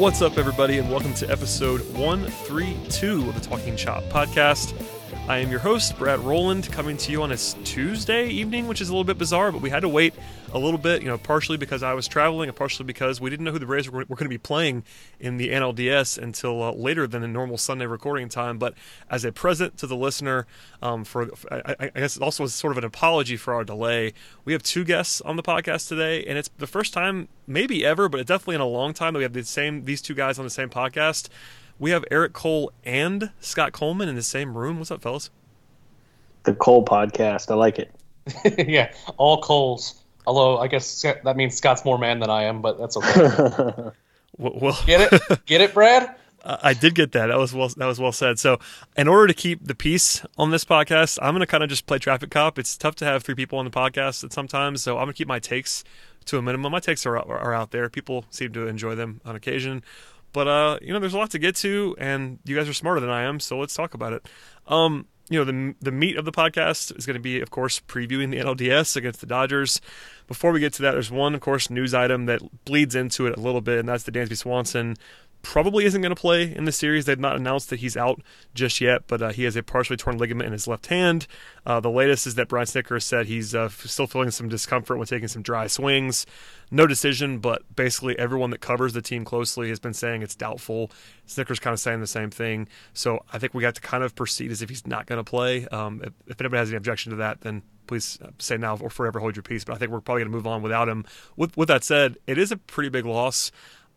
What's up, everybody, and welcome to episode 132 of the Talking Chop podcast. I am your host, Brad Rowland, coming to you on a Tuesday evening, which is a little bit bizarre, but we had to wait a little bit, you know, partially because I was traveling and partially because we didn't know who the Braves were, going to be playing in the NLDS until uh, later than the normal Sunday recording time. But as a present to the listener, um, for I, I guess also as sort of an apology for our delay, we have two guests on the podcast today, and it's the first time, maybe ever, but definitely in a long time that we have the same these two guys on the same podcast. We have Eric Cole and Scott Coleman in the same room. What's up, fellas? The Cole podcast. I like it. yeah, all Coles. Although I guess that means Scott's more man than I am, but that's okay. well, get it, get it, Brad. I did get that. That was well. That was well said. So, in order to keep the peace on this podcast, I'm going to kind of just play traffic cop. It's tough to have three people on the podcast at sometimes, so I'm going to keep my takes to a minimum. My takes are are out there. People seem to enjoy them on occasion. But uh, you know, there's a lot to get to, and you guys are smarter than I am, so let's talk about it. Um, you know, the the meat of the podcast is going to be, of course, previewing the NLDS against the Dodgers. Before we get to that, there's one, of course, news item that bleeds into it a little bit, and that's the Dansby Swanson probably isn't going to play in the series. They've not announced that he's out just yet, but uh, he has a partially torn ligament in his left hand. Uh, the latest is that Brian Snitker said he's uh, still feeling some discomfort when taking some dry swings. No decision, but basically everyone that covers the team closely has been saying it's doubtful. Snitker's kind of saying the same thing. So I think we got to kind of proceed as if he's not going to play. Um, if, if anybody has any objection to that, then please uh, say now or forever hold your peace. But I think we're probably going to move on without him. With, with that said, it is a pretty big loss.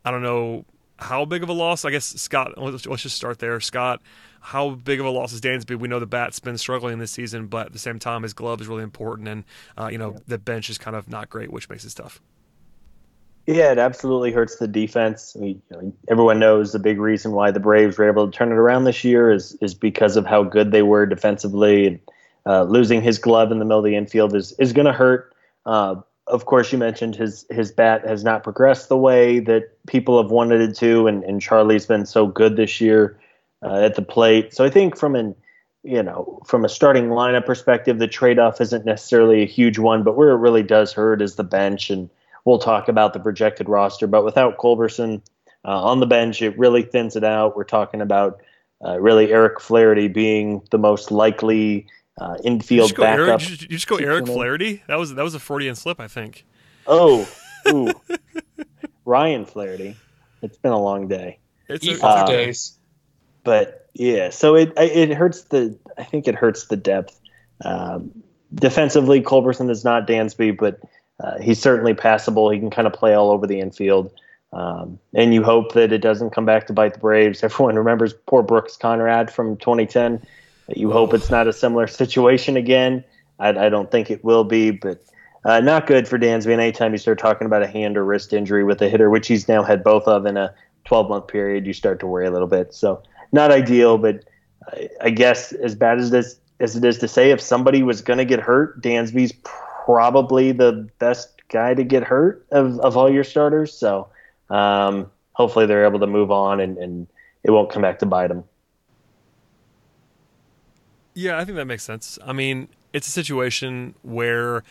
I don't know how big of a loss? I guess Scott. Let's, let's, just start there. Scott, how big of a loss is Dansby? We know the bat's been struggling this season, but at the same time, his glove is really important, and uh, you know the bench is kind of not great, which makes it tough. Yeah, it absolutely hurts the defense. I mean, you know, everyone knows the big reason why the Braves were able to turn it around this year is is because of how good they were defensively, and uh, losing his glove in the middle of the infield is is going to hurt. Uh, of course, you mentioned his his bat has not progressed the way that people have wanted it to, and, and Charlie's been so good this year uh, at the plate. So I think from an you know from a starting lineup perspective, the trade off isn't necessarily a huge one, but where it really does hurt is the bench, and we'll talk about the projected roster. But without Culberson uh, on the bench, it really thins it out. We're talking about uh, really Eric Flaherty being the most likely uh, infield you backup. Eric, you just go Eric Flaherty. That was that was a Freudian slip, I think. Oh, ooh, Ryan Flaherty. It's been a long day. It's a, uh, days. But yeah, so it it hurts the. I think it hurts the depth. Um, defensively, Culberson is not Dansby, but uh, he's certainly passable. He can kind of play all over the infield. Um, and you hope that it doesn't come back to bite the Braves. Everyone remembers poor Brooks Conrad from 2010. You hope it's not a similar situation again. I, I don't think it will be, but uh, not good for Dansby. And anytime you start talking about a hand or wrist injury with a hitter, which he's now had both of in a 12 month period, you start to worry a little bit. So not ideal, but I, I guess as bad as this as it is to say, if somebody was going to get hurt, Dansby's probably the best guy to get hurt of, of all your starters. So um, hopefully they're able to move on and, and it won't come back to bite them. Yeah, I think that makes sense. I mean, it's a situation where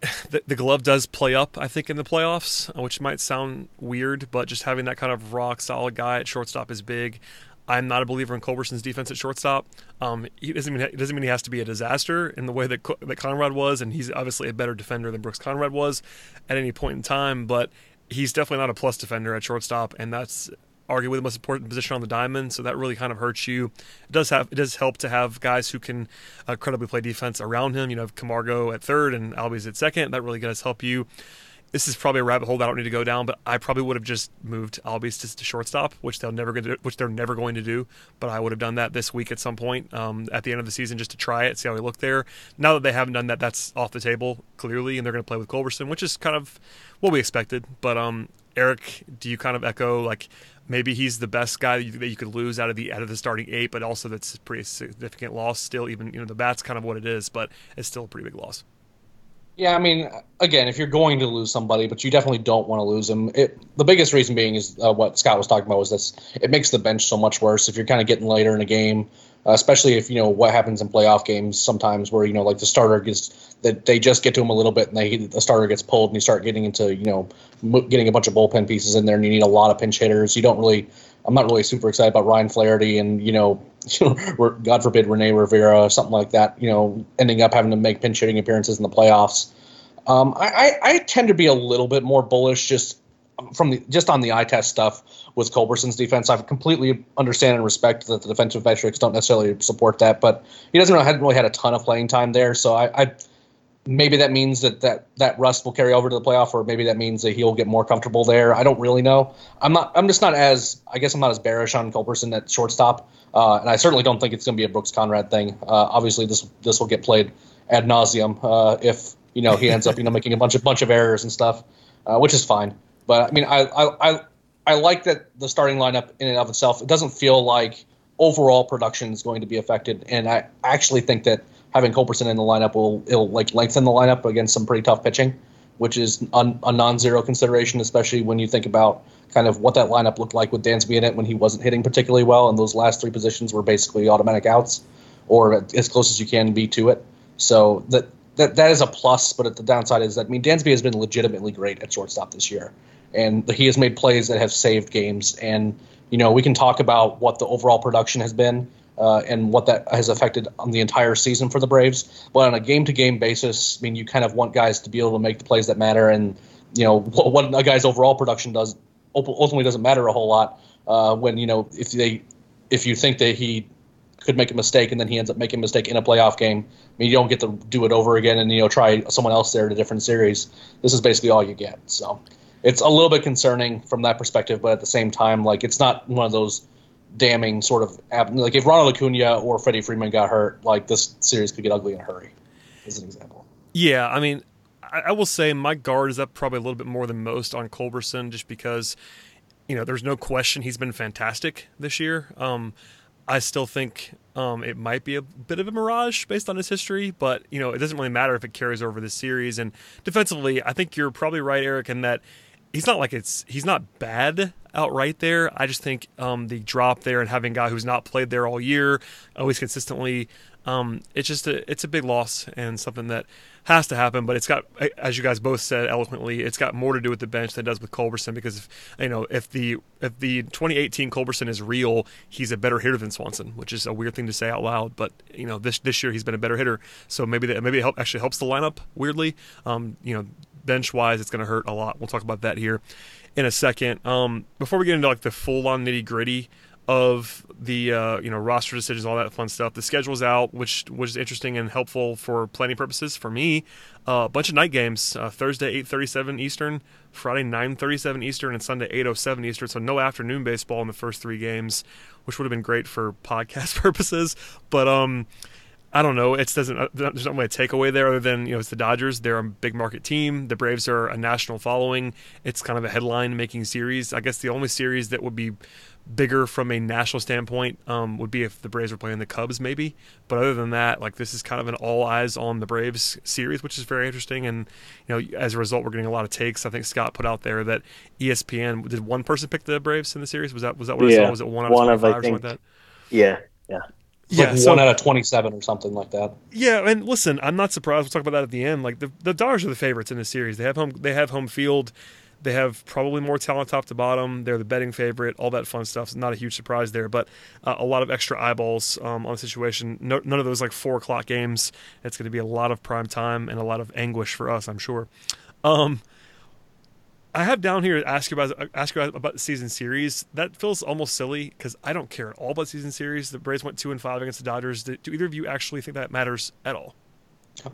the, the, glove does play up, I think, in the playoffs, which might sound weird, but just having that kind of rock solid guy at shortstop is big. I'm not a believer in Culberson's defense at shortstop. Um, he doesn't mean it doesn't mean he has to be a disaster in the way that that Conrad was, and he's obviously a better defender than Brooks Conrad was at any point in time. But he's definitely not a plus defender at shortstop, and that's arguably the most important position on the diamond. So that really kind of hurts you. It does have it does help to have guys who can uh, credibly play defense around him. You know, Camargo at third and Albies at second. That really does help you this is probably a rabbit hole that I don't need to go down, but I probably would have just moved Albies to, to shortstop, which they'll never to, which they're never going to do. But I would have done that this week at some point um, at the end of the season just to try it, see how he looked there. Now that they haven't done that, that's off the table clearly, and they're going to play with Culberson, which is kind of what we expected. But um, Eric, do you kind of echo like maybe he's the best guy that you, that you, could lose out of the out of the starting eight, but also that's a pretty significant loss still. Even you know the bat's kind of what it is, but it's still a pretty big loss. Yeah, I mean, again, if you're going to lose somebody, but you definitely don't want to lose them. It, the biggest reason being is uh, what Scott was talking about was this. It makes the bench so much worse if you're kind of getting later in a game, uh, especially if you know what happens in playoff games sometimes, where you know like the starter gets that they just get to him a little bit and they the starter gets pulled and you start getting into you know getting a bunch of bullpen pieces in there and you need a lot of pinch hitters. You don't really. I'm not really super excited about Ryan Flaherty and you know God forbid Rene Rivera, or something like that, you know, ending up having to make pinch hitting appearances in the playoffs. Um, I, I, I, tend to be a little bit more bullish just from the just on the eye test stuff with Culberson's defense. I completely understand and respect that the defensive metrics don't necessarily support that, but he doesn't really, hadn't really had a ton of playing time there. So I, I maybe that means that, that that rust will carry over to the playoff, or maybe that means that he'll get more comfortable there. I don't really know. I'm not. I'm just not as. I guess I'm not as bearish on Culberson at shortstop, uh, and I certainly don't think it's going to be a Brooks Conrad thing. Uh, obviously, this this will get played ad nauseum uh, if you know he ends up you know making a bunch of bunch of errors and stuff, uh, which is fine. But I mean, I, I I I like that the starting lineup in and of itself. It doesn't feel like overall production is going to be affected, and I actually think that having Culberson in the lineup will it'll like lengthen the lineup against some pretty tough pitching, which is un, a non-zero consideration, especially when you think about kind of what that lineup looked like with Dansby in it when he wasn't hitting particularly well, and those last three positions were basically automatic outs, or as close as you can be to it. So that that that is a plus, but at the downside is that I mean Dansby has been legitimately great at shortstop this year, and he has made plays that have saved games. And you know we can talk about what the overall production has been uh, and what that has affected on the entire season for the Braves. But on a game to game basis, I mean you kind of want guys to be able to make the plays that matter, and you know what, what a guy's overall production does ultimately doesn't matter a whole lot uh, when you know if they if you think that he could make a mistake and then he ends up making a mistake in a playoff game. I mean, you don't get to do it over again and you know try someone else there in a different series. This is basically all you get. So it's a little bit concerning from that perspective, but at the same time, like it's not one of those damning sort of like if Ronald Acuna or Freddie Freeman got hurt, like this series could get ugly in a hurry. As an example. Yeah, I mean, I, I will say my guard is up probably a little bit more than most on Culberson, just because you know there's no question he's been fantastic this year. Um, I still think um, it might be a bit of a mirage based on his history, but you know it doesn't really matter if it carries over the series. And defensively, I think you're probably right, Eric, in that he's not like it's he's not bad outright there. I just think um, the drop there and having a guy who's not played there all year, always consistently, um, it's just a it's a big loss and something that has to happen. But it's got, as you guys both said eloquently, it's got more to do with the bench than it does with Culberson because if, you know if the if the 2018 Culberson is real, he's a better hitter than Swanson, which is a weird thing to say out loud. But you know this this year he's been a better hitter, so maybe that maybe it help, actually helps the lineup weirdly. Um, you know bench wise, it's going to hurt a lot. We'll talk about that here in a second. Um, before we get into like the full on nitty gritty of the uh, you know roster decisions, all that fun stuff. The schedule's out, which was interesting and helpful for planning purposes for me. Uh, a bunch of night games: uh, Thursday eight thirty seven Eastern, Friday nine thirty seven Eastern, and Sunday eight oh seven Eastern. So no afternoon baseball in the first three games, which would have been great for podcast purposes. But um, I don't know. It doesn't. Uh, there's not really a takeaway there other than you know it's the Dodgers. They're a big market team. The Braves are a national following. It's kind of a headline making series. I guess the only series that would be bigger from a national standpoint um, would be if the Braves were playing the Cubs, maybe. But other than that, like this is kind of an all eyes on the Braves series, which is very interesting. And you know, as a result, we're getting a lot of takes. I think Scott put out there that ESPN did one person pick the Braves in the series. Was that was that what yeah. I saw? Was it one out of one of, I think, like that? Yeah, yeah. Yeah, like so, one out of twenty-seven or something like that. Yeah, and listen, I'm not surprised. We'll talk about that at the end. Like the the Dodgers are the favorites in the series. They have home. They have home field. They have probably more talent top to bottom. They're the betting favorite, all that fun stuff. not a huge surprise there, but uh, a lot of extra eyeballs um, on the situation. No, none of those like four o'clock games. It's going to be a lot of prime time and a lot of anguish for us, I'm sure. Um, I have down here ask you about ask you about the season series. That feels almost silly because I don't care at all about season series. The Braves went two and five against the Dodgers. Do, do either of you actually think that matters at all?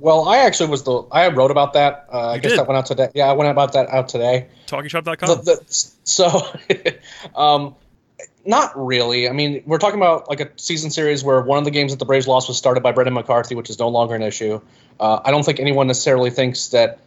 Well, I actually was the I wrote about that. Uh, I guess did? that went out today. Yeah, I went about that out today. TalkingChop.com. The- the- so, um, not really. I mean, we're talking about like a season series where one of the games that the Braves lost was started by Brandon McCarthy, which is no longer an issue. Uh, I don't think anyone necessarily thinks that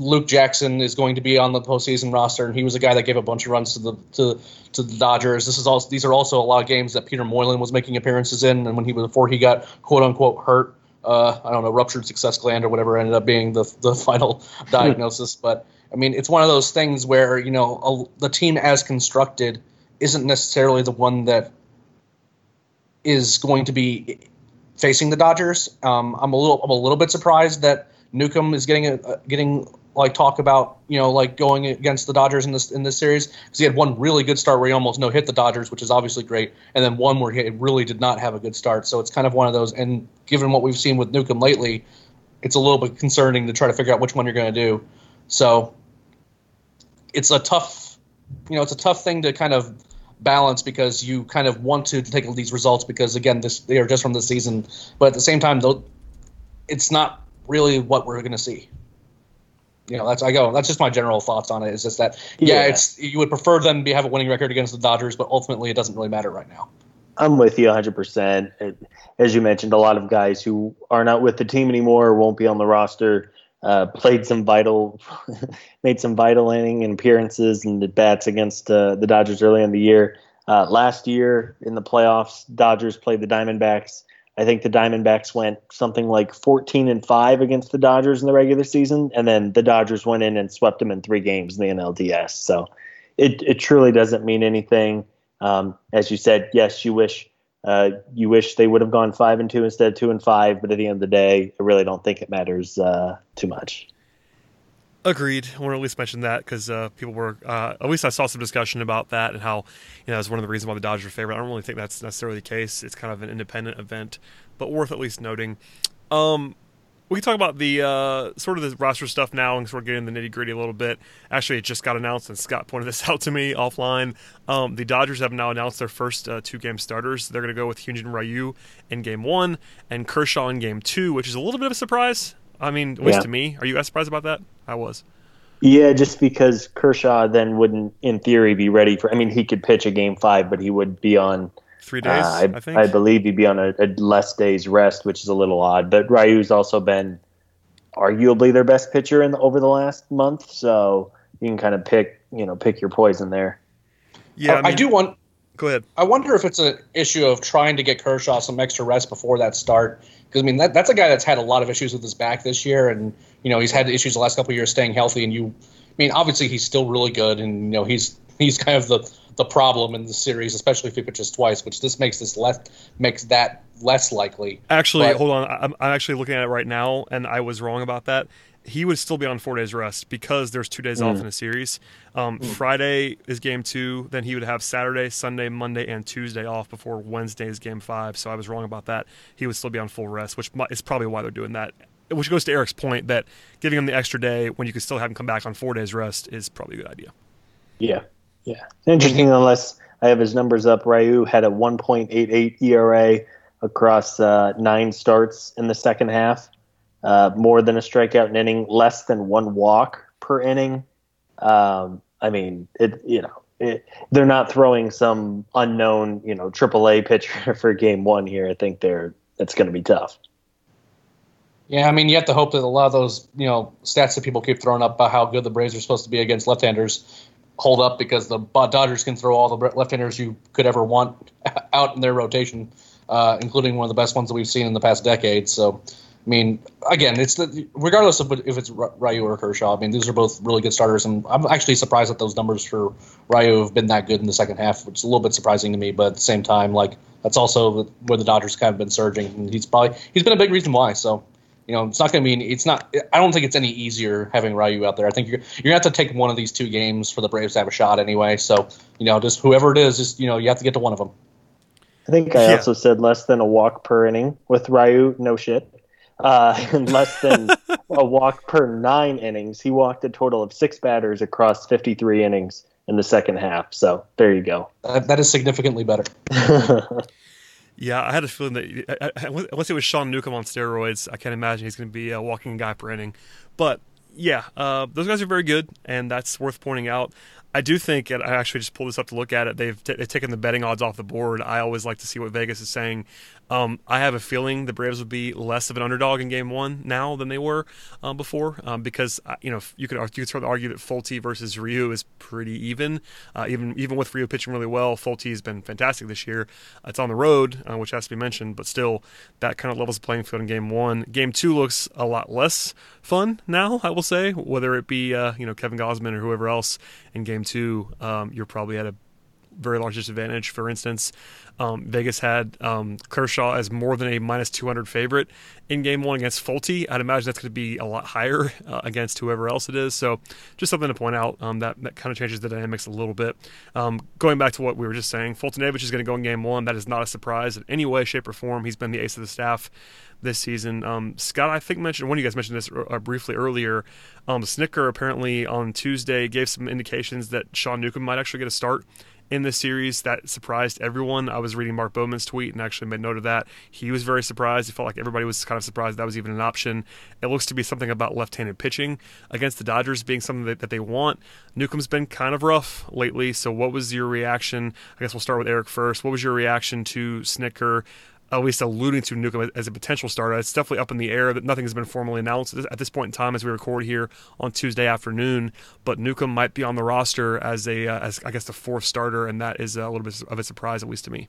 Luke Jackson is going to be on the postseason roster, and he was a guy that gave a bunch of runs to the to, to the Dodgers. This is also these are also a lot of games that Peter Moylan was making appearances in, and when he was before he got quote unquote hurt, uh, I don't know ruptured success gland or whatever ended up being the the final diagnosis. But I mean, it's one of those things where you know a, the team as constructed isn't necessarily the one that is going to be facing the Dodgers. Um, I'm a little I'm a little bit surprised that Newcomb is getting a, getting like talk about you know like going against the Dodgers in this in this series because he had one really good start where he almost no hit the Dodgers, which is obviously great, and then one where he really did not have a good start. So it's kind of one of those. And given what we've seen with Newcomb lately, it's a little bit concerning to try to figure out which one you're going to do. So it's a tough, you know, it's a tough thing to kind of balance because you kind of want to take these results because again, this they are just from the season, but at the same time, though, it's not really what we're going to see. You know, that's I go. That's just my general thoughts on it. Is just that yeah, Yeah. it's you would prefer them to have a winning record against the Dodgers, but ultimately it doesn't really matter right now. I'm with you 100%. As you mentioned, a lot of guys who are not with the team anymore or won't be on the roster uh, played some vital, made some vital inning and appearances and at bats against uh, the Dodgers early in the year. Uh, last year in the playoffs, Dodgers played the Diamondbacks. I think the Diamondbacks went something like 14 and 5 against the Dodgers in the regular season, and then the Dodgers went in and swept them in three games in the NLDS. So it, it truly doesn't mean anything. Um, as you said, yes, you wish uh, you wish they would have gone five and two instead of two and five, but at the end of the day, I really don't think it matters uh, too much. Agreed. I want to at least mention that because uh, people were, uh, at least I saw some discussion about that and how, you know, it's one of the reasons why the Dodgers are favorite. I don't really think that's necessarily the case. It's kind of an independent event, but worth at least noting. Um, we can talk about the uh, sort of the roster stuff now and sort of get in the nitty gritty a little bit. Actually, it just got announced, and Scott pointed this out to me offline. Um, the Dodgers have now announced their first uh, two game starters. They're going to go with Hyunjin Ryu in game one and Kershaw in game two, which is a little bit of a surprise. I mean, at least Yeah. to me. Are you as surprised about that? I was. Yeah, just because Kershaw then wouldn't, in theory, be ready for. I mean, he could pitch a game five, but he would be on. Three days, uh, I, I, think. I believe he'd be on a, a less days rest, which is a little odd. But Ryu's also been arguably their best pitcher in the, over the last month, so you can kind of pick, you know, pick your poison there. yeah, I, I mean, do want Go ahead. I wonder if it's an issue of trying to get Kershaw some extra rest before that start. Because I mean, that, that's a guy that's had a lot of issues with his back this year, and you know he's had issues the last couple of years staying healthy. And you, I mean, obviously he's still really good, and you know he's he's kind of the the problem in the series, especially if he pitches twice, which this makes this less makes that less likely. Actually, But- hold on. I'm, I'm actually looking at it right now, and I was wrong about that. He would still be on four days rest because there's two days off in a series. Um, Friday is game two. Then he would have Saturday, Sunday, Monday, and Tuesday off before Wednesday is game five. So I was wrong about that. He would still be on full rest, which is probably why they're doing that. Which goes to Eric's point that giving him the extra day when you can still have him come back on four days rest is probably a good idea. Yeah, yeah. Interesting, unless I have his numbers up. Ryu had a 1.88 ERA across uh, nine starts in the second half, uh, more than a strikeout an inning, less than one walk per inning. Um, I mean, it you know. It, they're not throwing some unknown, you know, AAA pitcher for game one here. I think they're it's going to be tough. Yeah, I mean, you have to hope that a lot of those, you know, stats that people keep throwing up about how good the Braves are supposed to be against left-handers hold up because the Dodgers can throw all the left-handers you could ever want out in their rotation, uh, including one of the best ones that we've seen in the past decade. So, I mean, again, it's the, regardless of if it's Ryu or Kershaw. I mean, these are both really good starters, and I'm actually surprised that those numbers for Ryu have been that good in the second half, which is a little bit surprising to me. But at the same time, like that's also where the Dodgers kind of been surging, and he's probably he's been a big reason why. So you know, it's not going to be. It's not. I don't think it's any easier having Ryu out there. I think you're you're gonna have to take one of these two games for the Braves to have a shot anyway. So you know, just whoever it is, just you know, you have to get to one of them. I think I Yeah. also said less than a walk per inning with Ryu. No shit. Uh, and less than a walk per nine innings. He walked a total of six batters across 53 innings in the second half. So there you go. That, that is significantly better. Yeah, I had a feeling that unless it was Sean Newcomb on steroids, I can't imagine he's going to be a walking guy per inning. But yeah, uh, those guys are very good, and that's worth pointing out. I do think, and I actually just pulled this up to look at it. They've, t- they've taken the betting odds off the board. I always like to see what Vegas is saying. Um, I have a feeling the Braves would be less of an underdog in Game One now than they were um, before, um, because uh, you know you could you could sort of argue that Folty versus Ryu is pretty even. Uh, even even with Ryu pitching really well, Folty has been fantastic this year. It's on the road, uh, which has to be mentioned, but still that kind of levels the playing field in Game One. Game Two looks a lot less fun now. I will say, whether it be uh, you know Kevin Gausman or whoever else in Game Two, um, you're probably at a very large disadvantage. For instance, um, Vegas had um, Kershaw as more than a minus 200 favorite in game one against Folty. I'd imagine that's going to be a lot higher uh, against whoever else it is. So, just something to point out um, that, that kind of changes the dynamics a little bit. Um, going back to what we were just saying, Foltynewicz is going to go in game one. That is not a surprise in any way, shape, or form. He's been the ace of the staff this season. Um, Scott, I think mentioned one of you guys mentioned this uh, briefly earlier. Um, Snitker apparently on Tuesday gave some indications that Sean Newcomb might actually get a start in this series that surprised everyone. I was reading Mark Bowman's tweet and actually made note of that. He was very surprised. He felt like everybody was kind of surprised that was even an option. It looks to be something about left handed pitching against the Dodgers being something that, that they want. Newcomb's been kind of rough lately. So, what was your reaction? I guess we'll start with Eric first. What was your reaction to Snitker? At least alluding to Newcomb as a potential starter. It's definitely up in the air. That nothing has been formally announced at this point in time as we record here on Tuesday afternoon. But Newcomb might be on the roster as a, uh, as I guess, the fourth starter, and that is a little bit of a surprise, at least to me.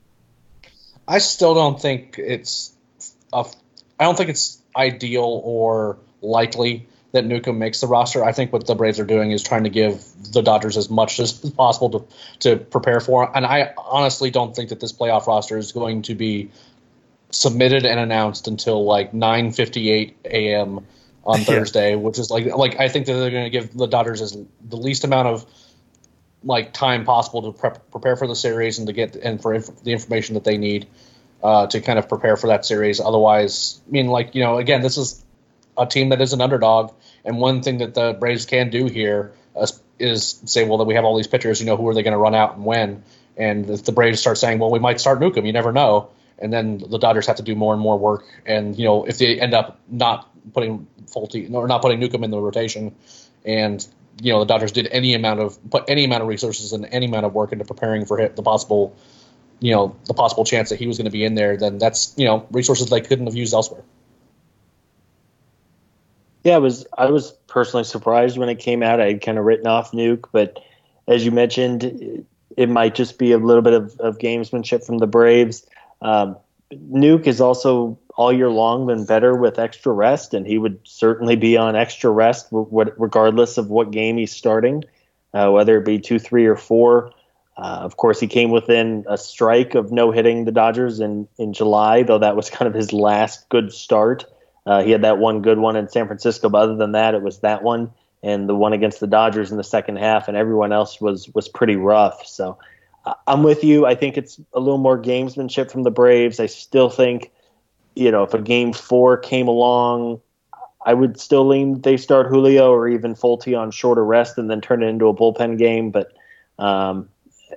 I still don't think it's, a, I don't think it's ideal or likely that Newcomb makes the roster. I think what the Braves are doing is trying to give the Dodgers as much as possible to to prepare for. And I honestly don't think that this playoff roster is going to be submitted and announced until like 9:58 a.m. on Thursday, yeah. which is like like I think that they're going to give the Dodgers as the least amount of like time possible to prep, prepare for the series and to get and for inf- the information that they need uh, to kind of prepare for that series. Otherwise, I mean, like you know, again, this is a team that is an underdog, and one thing that the Braves can do here uh, is say, well, that we have all these pitchers. You know, who are they going to run out and when? And if the Braves start saying, well, we might start Newcomb, you never know and then the Dodgers have to do more and more work. And you know, if they end up not putting Folty or not putting Newcomb in the rotation, and you know the Dodgers did any amount of put any amount of resources and any amount of work into preparing for the possible, you know, the possible chance that he was going to be in there, then that's you know resources they couldn't have used elsewhere. Yeah, I was I was personally surprised when it came out. I had kind of written off Nuke, but as you mentioned, it might just be a little bit of, of gamesmanship from the Braves. Um, Nuke is also all year long been better with extra rest, and he would certainly be on extra rest regardless of what game he's starting, uh, whether it be two, three, or four. Uh, of course, he came within a strike of no hitting the Dodgers in, in July, though that was kind of his last good start. Uh, he had that one good one in San Francisco, but other than that, it was that one and the one against the Dodgers in the second half, and everyone else was was pretty rough. So I'm with you. I think it's a little more gamesmanship from the Braves. I still think, you know, if a game four came along, I would still lean they start Julio or even Folty on shorter rest and then turn it into a bullpen game. But um,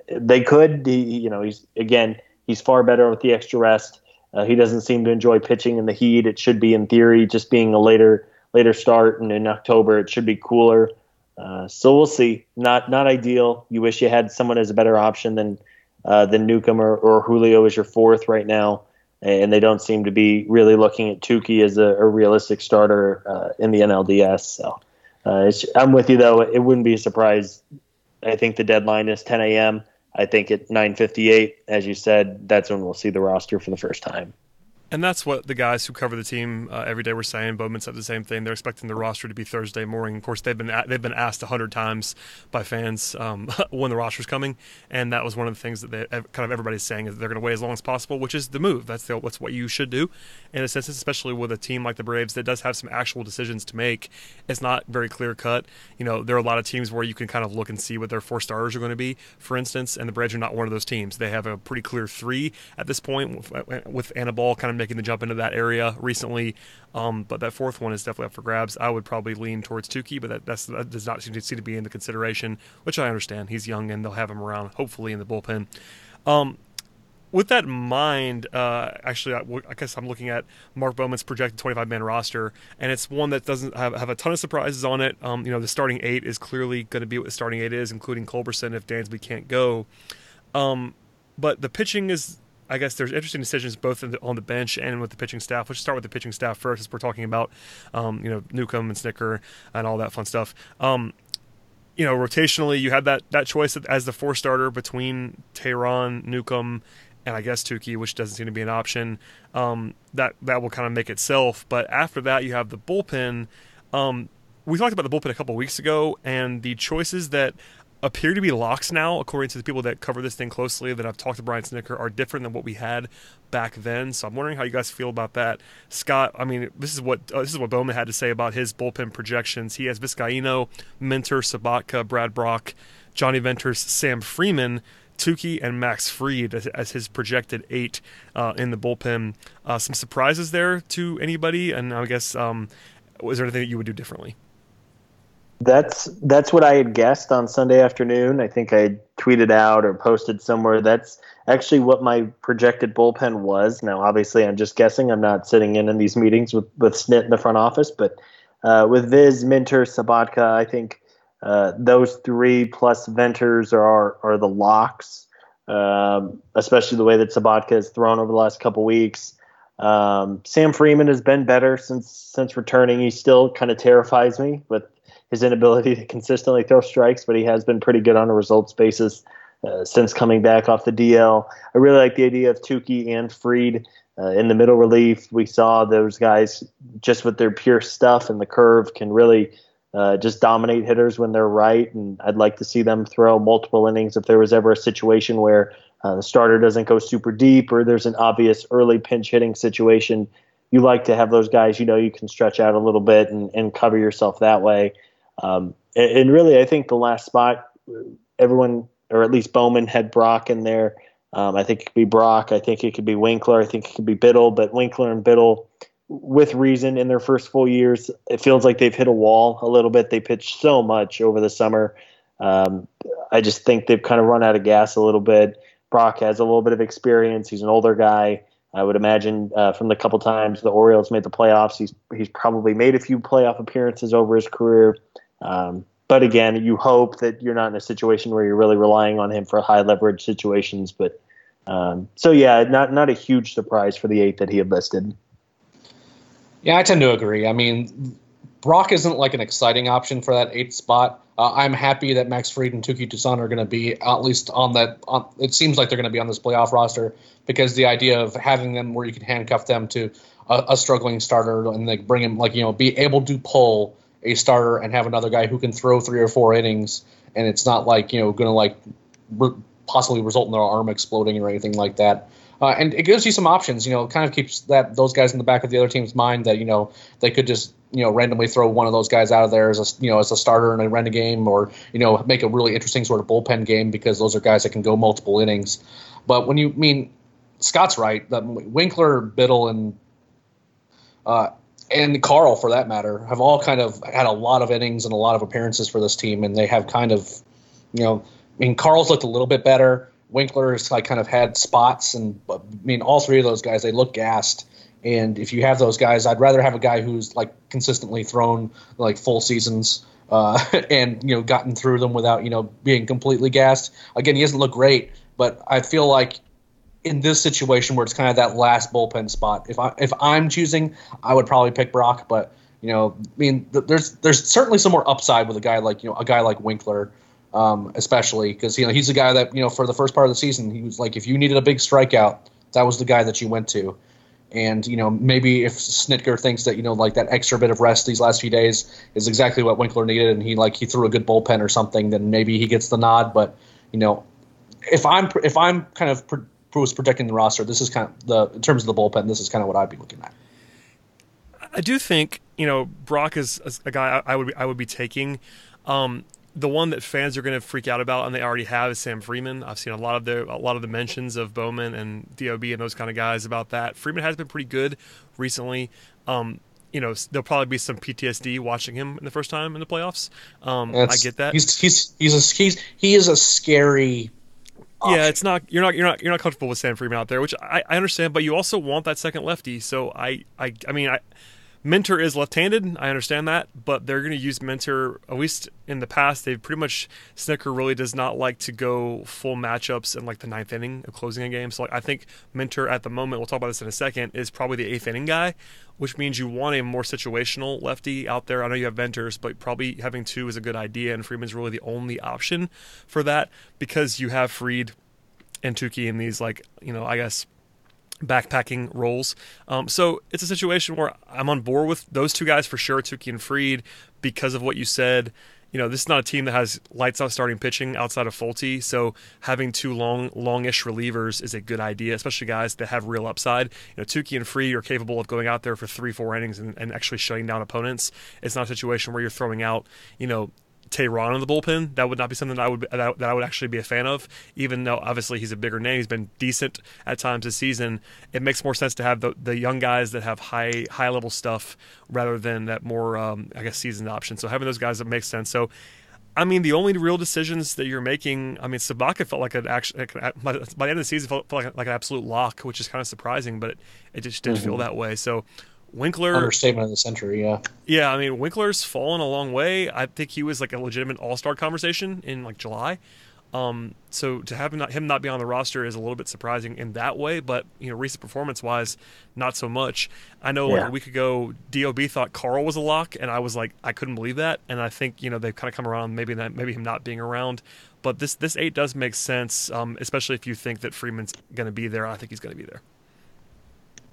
they could. He, you know, he's again, he's far better with the extra rest. Uh, he doesn't seem to enjoy pitching in the heat. It should be, in theory, just being a later later start, and in October it should be cooler. Uh, so we'll see. Not not ideal. You wish you had someone as a better option than uh, than Newcomb or, or, Julio as your fourth right now, and they don't seem to be really looking at Touki as a, a realistic starter uh, in the NLDS. So uh, I'm with you though. It wouldn't be a surprise. I think the deadline is 10 a.m. I think at 9:58, as you said, that's when we'll see the roster for the first time. And that's what the guys who cover the team uh, every day were saying. Bowman said the same thing. They're expecting the roster to be Thursday morning. Of course, they've been they've been asked a hundred times by fans um, when the roster's coming, and that was one of the things that they, kind of everybody's saying is they're going to wait as long as possible, which is the move. That's the, what's what you should do, in a sense, especially with a team like the Braves that does have some actual decisions to make. It's not very clear cut. You know, there are a lot of teams where you can kind of look and see what their four starters are going to be, for instance, and the Braves are not one of those teams. They have a pretty clear three at this point with, with Anibal kind of making the jump into that area recently. Um, but that fourth one is definitely up for grabs. I would probably lean towards Touki, but that, that does not seem to, seem to be in the consideration, which I understand. He's young and they'll have him around, hopefully, in the bullpen. Um, with that in mind, uh, actually, I, I, guess I'm looking at Mark Bowman's projected 25 man roster, and it's one that doesn't have, have a ton of surprises on it. Um, you know, the starting eight is clearly going to be what the starting eight is, including Culberson if Dansby can't go. Um, but the pitching is, I guess, there's interesting decisions both the, on the bench and with the pitching staff. Let's start with the pitching staff first, as we're talking about, um, you know, Newcomb and Snitker and all that fun stuff um, you know, rotationally, you had that that choice as the four starter between Teheran, Newcomb, and I guess Touki, which doesn't seem to be an option. Um, that that will kind of make itself. But after that, you have the bullpen. Um, we talked about the bullpen a couple weeks ago, and the choices that appear to be locks now, according to the people that cover this thing closely that I've talked to Brian Snitker, are different than what we had back then. So I'm wondering how you guys feel about that. Scott, I mean, this is what uh, this is what Bowman had to say about his bullpen projections. He has Vizcaino, Minter, Sobotka, Brad Brach, Jonny Venters, Sam Freeman. Touki and Max Fried as, as his projected eight uh, in the bullpen. Uh, some surprises there to anybody, and I guess um, was there anything that you would do differently? That's that's what I had guessed on Sunday afternoon. I think I tweeted out or posted somewhere. That's actually what my projected bullpen was. Now, obviously, I'm just guessing. I'm not sitting in in these meetings with with Snit in the front office, but uh, with Viz, Minter, Sobotka, I think uh, those three plus Venters are are the locks, um, especially the way that Sobotka has thrown over the last couple weeks. Um, Sam Freeman has been better since since returning. He still kind of terrifies me with his inability to consistently throw strikes, but he has been pretty good on a results basis uh, since coming back off the DL. I really like the idea of Touki and Fried uh, in the middle relief. We saw those guys just with their pure stuff and the curve can really uh, just dominate hitters when they're right. And I'd like to see them throw multiple innings if there was ever a situation where uh, the starter doesn't go super deep or there's an obvious early pinch hitting situation. You like to have those guys, you know, you can stretch out a little bit and, and cover yourself that way. Um, and, and, really, I think the last spot, everyone, or at least Bowman, had Brach in there. Um, I think it could be Brach. I think it could be Winkler. I think it could be Biddle. But Winkler and Biddle with reason in their first full years. It feels like they've hit a wall a little bit. They pitched so much over the summer. Um, I just think they've kind of run out of gas a little bit. Brach has a little bit of experience. He's an older guy. I would imagine uh, from the couple times the Orioles made the playoffs, he's he's probably made a few playoff appearances over his career. Um, but again, you hope that you're not in a situation where you're really relying on him for high leverage situations. But um, so yeah, not not a huge surprise for the eight that he had listed. Yeah, I tend to agree. I mean, Brach isn't like an exciting option for that eighth spot. Uh, I'm happy that Max Fried and Touki Toussaint are going to be at least on that. On, it seems like they're going to be on this playoff roster because the idea of having them where you can handcuff them to a, a struggling starter and like bring him like you know be able to pull a starter and have another guy who can throw three or four innings and it's not like you know going to like re- possibly result in their arm exploding or anything like that. Uh, and it gives you some options. You know, kind of keeps that those guys in the back of the other team's mind that you know they could just you know randomly throw one of those guys out of there as a you know as a starter in a rent a game, or you know make a really interesting sort of bullpen game because those are guys that can go multiple innings. But when you I mean Scott's right that Winkler, Biddle, and uh, and Carle for that matter have all kind of had a lot of innings and a lot of appearances for this team, and they have kind of you know I mean Carle's looked a little bit better. Winkler's like kind of had spots, and I mean, all three of those guys they look gassed. And if you have those guys, I'd rather have a guy who's like consistently thrown like full seasons uh, and you know gotten through them without you know being completely gassed. Again, he doesn't look great, but I feel like in this situation where it's kind of that last bullpen spot, if I if I'm choosing, I would probably pick Brach, But you know, I mean, th- there's there's certainly some more upside with a guy like you know a guy like Winkler um, especially because you know he's a guy that you know for the first part of the season he was like if you needed a big strikeout that was the guy that you went to. And you know maybe if Snitker thinks that you know like that extra bit of rest these last few days is exactly what Winkler needed and he like he threw a good bullpen or something then maybe he gets the nod. But you know if I'm if I'm kind of pro- was protecting the roster this is kind of the in terms of the bullpen this is kind of what I'd be looking at. I do think you know Brach is a guy I would I would be taking. Um, the one that fans are going to freak out about, and they already have, is Sam Freeman. I've seen a lot of the a lot of the mentions of Bowman and Dob and those kind of guys about that. Freeman has been pretty good recently. Um, you know, there'll probably be some PTSD watching him in the first time in the playoffs. Um, I get that. He's he's he's a he's he is a scary. Option. Yeah, it's not you're not you're not you're not comfortable with Sam Freeman out there, which I, I understand, but you also want that second lefty. So I I I mean I Minter is left-handed. I understand that, but they're going to use Minter. At least in the past, they've pretty much Snitker really does not like to go full matchups in like the ninth inning of closing a game. So like, I think Minter at the moment, we'll talk about this in a second, is probably the eighth inning guy, which means you want a more situational lefty out there. I know you have Venters, but probably having two is a good idea, and Freeman's really the only option for that because you have Fried and Touki in these like you know I guess backpacking roles. Um, so it's a situation where I'm on board with those two guys for sure, Touki and Fried, because of what you said. You know, this is not a team that has lights out starting pitching outside of Folty, so having two long, longish relievers is a good idea, especially guys that have real upside. You know, Touki and Fried are capable of going out there for three, four innings and, and actually shutting down opponents. It's not a situation where you're throwing out, you know, Teheran in the bullpen. That would not be something that I would that, that I would actually be a fan of. Even though obviously he's a bigger name, he's been decent at times this season. It makes more sense to have the, the young guys that have high high level stuff rather than that more um, I guess seasoned option. So having those guys that makes sense. So. I mean, the only real decisions that you're making. I mean, Sobotka felt like an action. By the end of the season, felt, felt like, like, an absolute lock, which is kind of surprising, but it, it just didn't mm-hmm. feel that way. So, Winkler understatement of the century, yeah. Yeah, I mean Winkler's fallen a long way. I think he was like a legitimate All Star conversation in like July. Um, so to have him not, him not be on the roster is a little bit surprising in that way, but you know, recent performance wise, not so much. I know yeah. like a week ago, Dob thought Carle was a lock, and I was like, I couldn't believe that. And I think you know they've kind of come around, maybe that maybe him not being around, but this this eight does make sense, um, especially if you think that Freeman's going to be there. I think he's going to be there.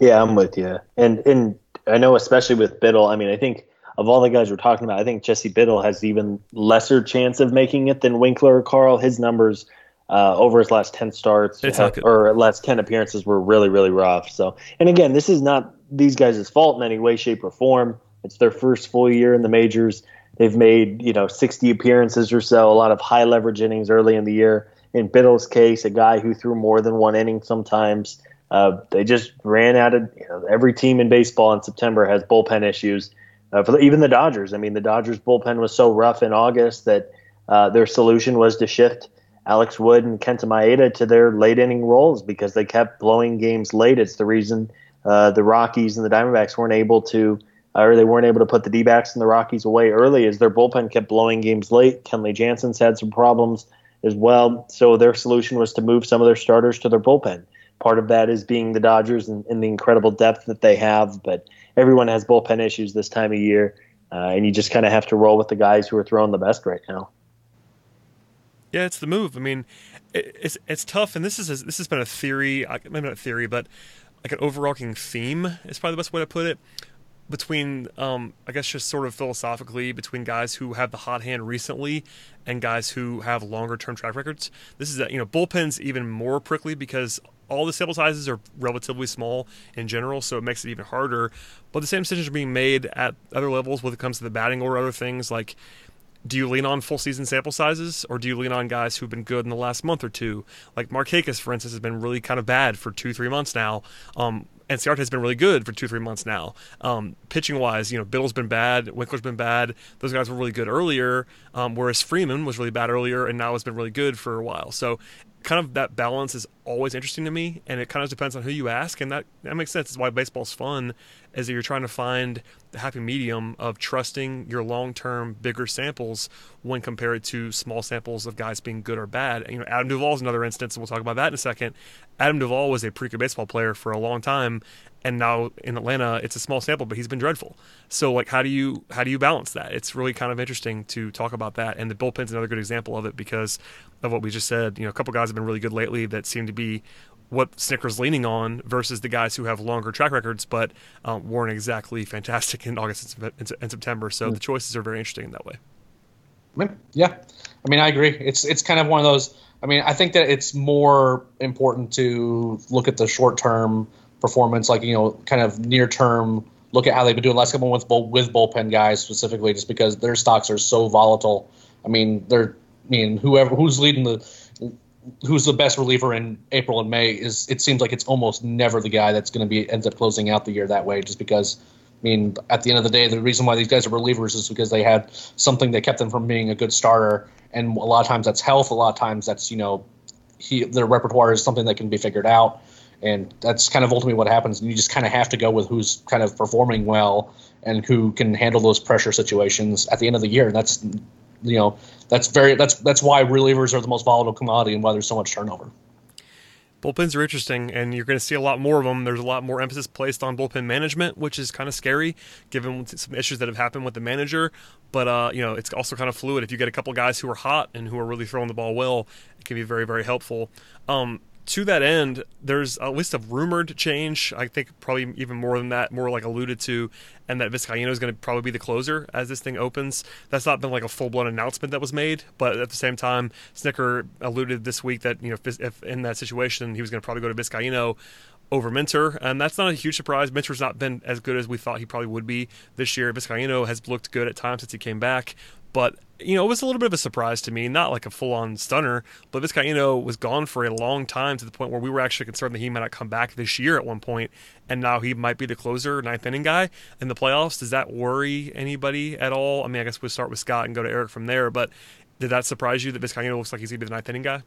Yeah, I'm with you, and and I know especially with Biddle. I mean, I think of all the guys we're talking about, I think Jesse Biddle has even lesser chance of making it than Winkler or Carle. His numbers uh, over his last ten starts have, or last ten appearances were really really rough. So, and again, this is not these guys' fault in any way, shape, or form. It's their first full year in the majors. They've made you know 60 appearances or so, a lot of high leverage innings early in the year. In Biddle's case, a guy who threw more than one inning sometimes. Uh, they just ran out of you know, every team in baseball in September has bullpen issues. Uh, for the, even the Dodgers, I mean, the Dodgers bullpen was so rough in August that uh, their solution was to shift Alex Wood and Kenta Maeda to their late inning roles because they kept blowing games late. It's the reason uh, the Rockies and the Diamondbacks weren't able to, or they weren't able to put the D-backs and the Rockies away early, as their bullpen kept blowing games late. Kenley Jansen's had some problems as well, so their solution was to move some of their starters to their bullpen. Part of that is being the Dodgers and, and the incredible depth that they have, but everyone has bullpen issues this time of year, uh, and you just kind of have to roll with the guys who are throwing the best right now. Yeah, it's the move. I mean, it's it's tough, and this is a, this has been a theory, maybe not a theory, but like an overarching theme is probably the best way to put it between um, I guess just sort of philosophically between guys who have the hot hand recently and guys who have longer term track records. This is a, you know bullpens even more prickly because all the sample sizes are relatively small in general, so it makes it even harder. But the same decisions are being made at other levels when it comes to the batting or other things like do you lean on full season sample sizes or do you lean on guys who've been good in the last month or two? Like Markakis, for instance, has been really kind of bad for two, three months now. Um, and Inciarte has been really good for two, three months now. Um, pitching wise, you know, Biddle's been bad, Winkler's been bad. Those guys were really good earlier, um, whereas Freeman was really bad earlier and now has been really good for a while. So kind of that balance is always interesting to me, and it kind of depends on who you ask, and that that makes sense. It's why baseball's fun, is that you're trying to find the happy medium of trusting your long-term bigger samples when compared to small samples of guys being good or bad. You know, Adam Duvall is another instance, and we'll talk about that in a second. Adam Duvall was a pretty good baseball player for a long time, and now in Atlanta it's a small sample, but he's been dreadful. So like, how do you how do you balance that? It's really kind of interesting to talk about that, and the bullpen's another good example of it because of what we just said. You know, a couple guys have been really good lately that seem to be what Snitker's leaning on versus the guys who have longer track records but um, weren't exactly fantastic in August and September. So mm. the choices are very interesting in that way. Yeah, I mean, I agree. It's it's kind of one of those. I mean, I think that it's more important to look at the short term performance, like you know, kind of near term. Look at how they've been doing the last couple months with bullpen guys specifically, just because their stocks are so volatile I mean, they're I mean whoever who's leading the who's the best reliever in April and May is it seems like it's almost never the guy that's going to be ends up closing out the year that way just because I mean at the end of the day the reason why these guys are relievers is because they had something that kept them from being a good starter. And a lot of times that's health a lot of times that's you know he their repertoire is something that can be figured out. And that's kind of ultimately what happens. And you just kind of have to go with who's kind of performing well and who can handle those pressure situations at the end of the year. And that's you know that's very that's that's why relievers are the most volatile commodity and why there's so much turnover. Bullpens are interesting, and you're going to see a lot more of them. There's a lot more emphasis placed on bullpen management, which is kind of scary given some issues that have happened with the manager. But uh, you know, it's also kind of fluid. If you get a couple guys who are hot and who are really throwing the ball well, it can be very, very helpful. Um, to that end, there's a list of rumored change. I think probably even more than that, more like alluded to, and that Vizcaino is going to probably be the closer as this thing opens. That's not been like a full blown announcement that was made, but at the same time, Snitker alluded this week that you know if, if in that situation he was going to probably go to Vizcaino over Minter, and that's not a huge surprise. Minter's not been as good as we thought he probably would be this year. Vizcaino has looked good at times since he came back, but you know, it was a little bit of a surprise to me. Not like a full on stunner, but Vizcaino was gone for a long time to the point where we were actually concerned that he might not come back this year at one point, and now he might be the closer, ninth inning guy in the playoffs. Does that worry anybody at all? I mean, I guess we'll start with Scott and go to Eric from there, but did that surprise you that Vizcaino looks like he's going to be the ninth inning guy?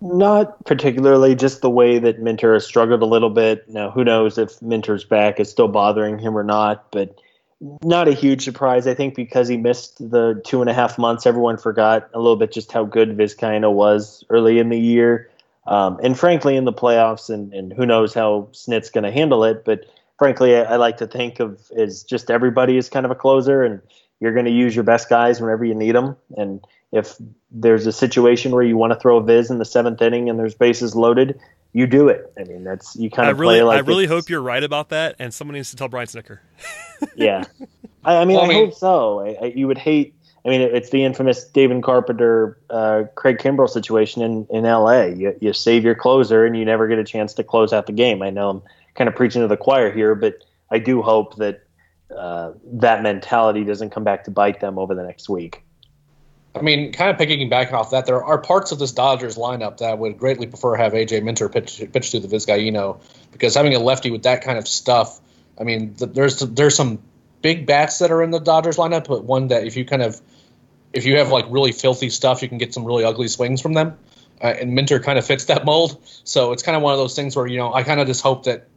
Not particularly, just the way that Minter has struggled a little bit. Now, who knows if Minter's back is still bothering him or not, but not a huge surprise. I think because he missed the two and a half months, everyone forgot a little bit just how good Vizcaino was early in the year. Um, and frankly, in the playoffs, and, and who knows how Snit's going to handle it. But frankly, I, I, like to think of as just everybody is kind of a closer, and you're going to use your best guys whenever you need them. And if there's a situation where you want to throw a Viz in the seventh inning and there's bases loaded, you do it. I mean, that's you kind of I really, play like I really hope you're right about that, and someone needs to tell Brian Snitker. yeah, I, I mean, well, I, I mean, hope so. I, you would hate. I mean, it's the infamous David Carpenter, uh, Craig Kimbrel situation in, in LA. You, you save your closer and you never get a chance to close out the game. I know I'm kind of preaching to the choir here, but I do hope that uh, that mentality doesn't come back to bite them over the next week. I mean, kind of picking back off that, there are parts of this Dodgers lineup that would greatly prefer have AJ Minter pitch, pitch to the Vizcaino because having a lefty with that kind of stuff, I mean, there's there's some big bats that are in the Dodgers lineup, but one that if you kind of if you have like really filthy stuff, you can get some really ugly swings from them. Uh, and Minter kind of fits that mold, so it's kind of one of those things where you know I kind of just hope that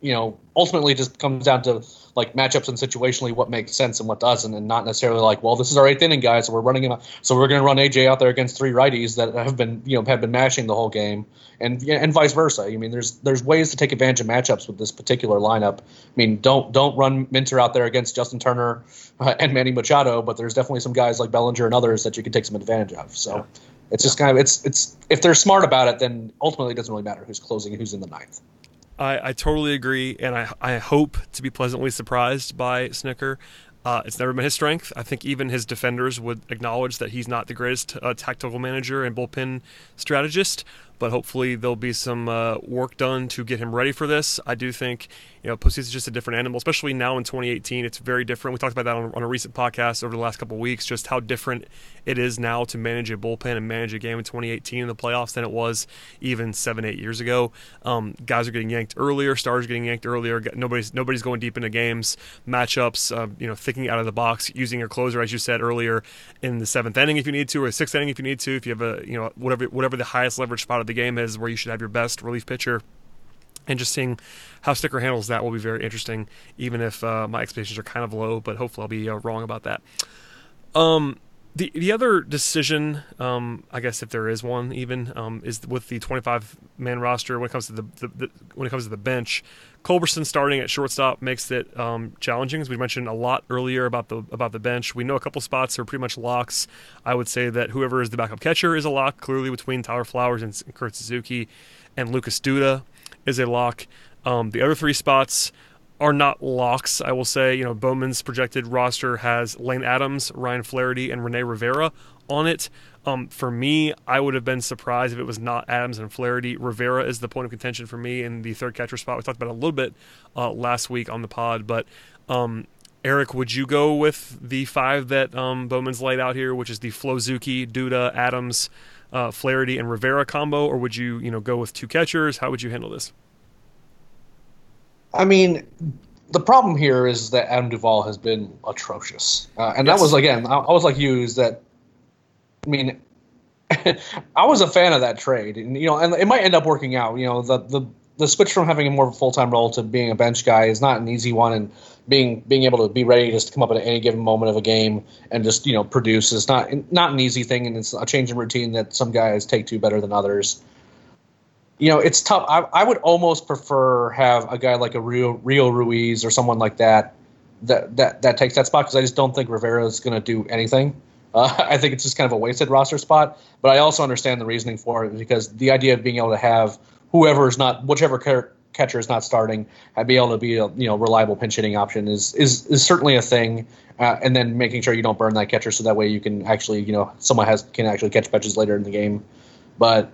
you know ultimately just comes down to like matchups and situationally what makes sense and what doesn't, and not necessarily like, well, this is our eighth inning, guys, so we're running him, out. so we're going to run AJ out there against three righties that have been, you know, have been mashing the whole game, and and vice versa. I mean, there's there's ways to take advantage of matchups with this particular lineup. I mean, don't don't run Minter out there against Justin Turner uh, and Manny Machado, but there's definitely some guys like Bellinger and others that you can take some advantage of. So. Yeah. It's just kind of it's it's if they're smart about it, then ultimately it doesn't really matter who's closing who's in the ninth. I, I totally agree, and I, I hope to be pleasantly surprised by Snitker. Uh, it's never been his strength. I think even his defenders would acknowledge that he's not the greatest uh, tactical manager and bullpen strategist but hopefully there'll be some uh, work done to get him ready for this. I do think you know postseason is just a different animal, especially now in 2018. It's very different. We talked about that on, on a recent podcast over the last couple weeks, just how different it is now to manage a bullpen and manage a game in 2018 in the playoffs than it was even seven, eight years ago. Um, guys are getting yanked earlier, stars getting yanked earlier. Nobody's nobody's going deep into games, matchups. Uh, you know, thinking out of the box, using your closer as you said earlier in the seventh inning if you need to, or sixth inning if you need to. If you have a you know whatever whatever the highest leverage spot of the game is where you should have your best relief pitcher. And just seeing how Snitker handles that will be very interesting, even if uh, my expectations are kind of low, but hopefully I'll be uh, wrong about that. Um, the the other decision, um, I guess if there is one, even um, is with the 25 man roster when it comes to the, the, the, when it comes to the bench. Culberson starting at shortstop makes it um, challenging, as we mentioned a lot earlier about the about the bench. We know a couple spots are pretty much locks. I would say that whoever is the backup catcher is a lock, clearly between Tyler Flowers and Kurt Suzuki, and Lucas Duda is a lock. Um, the other three spots are not locks. I will say, you know, Bowman's projected roster has Lane Adams, Ryan Flaherty, and Rene Rivera on it. Um, for me, I would have been surprised if it was not Adams and Flaherty. Rivera is the point of contention for me in the third catcher spot. We talked about a little bit uh, last week on the pod, but um, Eric, would you go with the five that um, Bowman's laid out here, which is the Flozuki, Duda, Adams, uh, Flaherty, and Rivera combo, or would you, you know, go with two catchers? How would you handle this? I mean, the problem here is that Adam Duvall has been atrocious, uh, and yes. that was again, I, I, was like you, is that, I mean, I was a fan of that trade, and you know, and it might end up working out. You know, the the the switch from having a more full time role to being a bench guy is not an easy one, and being being able to be ready just to come up at any given moment of a game and just you know produce is not not an easy thing, and it's a change in routine that some guys take to better than others. You know, it's tough. I, I would almost prefer have a guy like a Rio, Rio Ruiz or someone like that that that that takes that spot because I just don't think Rivera is going to do anything. Uh, I think it's just kind of a wasted roster spot. But I also understand the reasoning for it because the idea of being able to have whoever is not whichever catcher is not starting, I'd be able to be a you know reliable pinch hitting option is is is certainly a thing. Uh, and then making sure you don't burn that catcher so that way you can actually you know someone has can actually catch pitches later in the game. But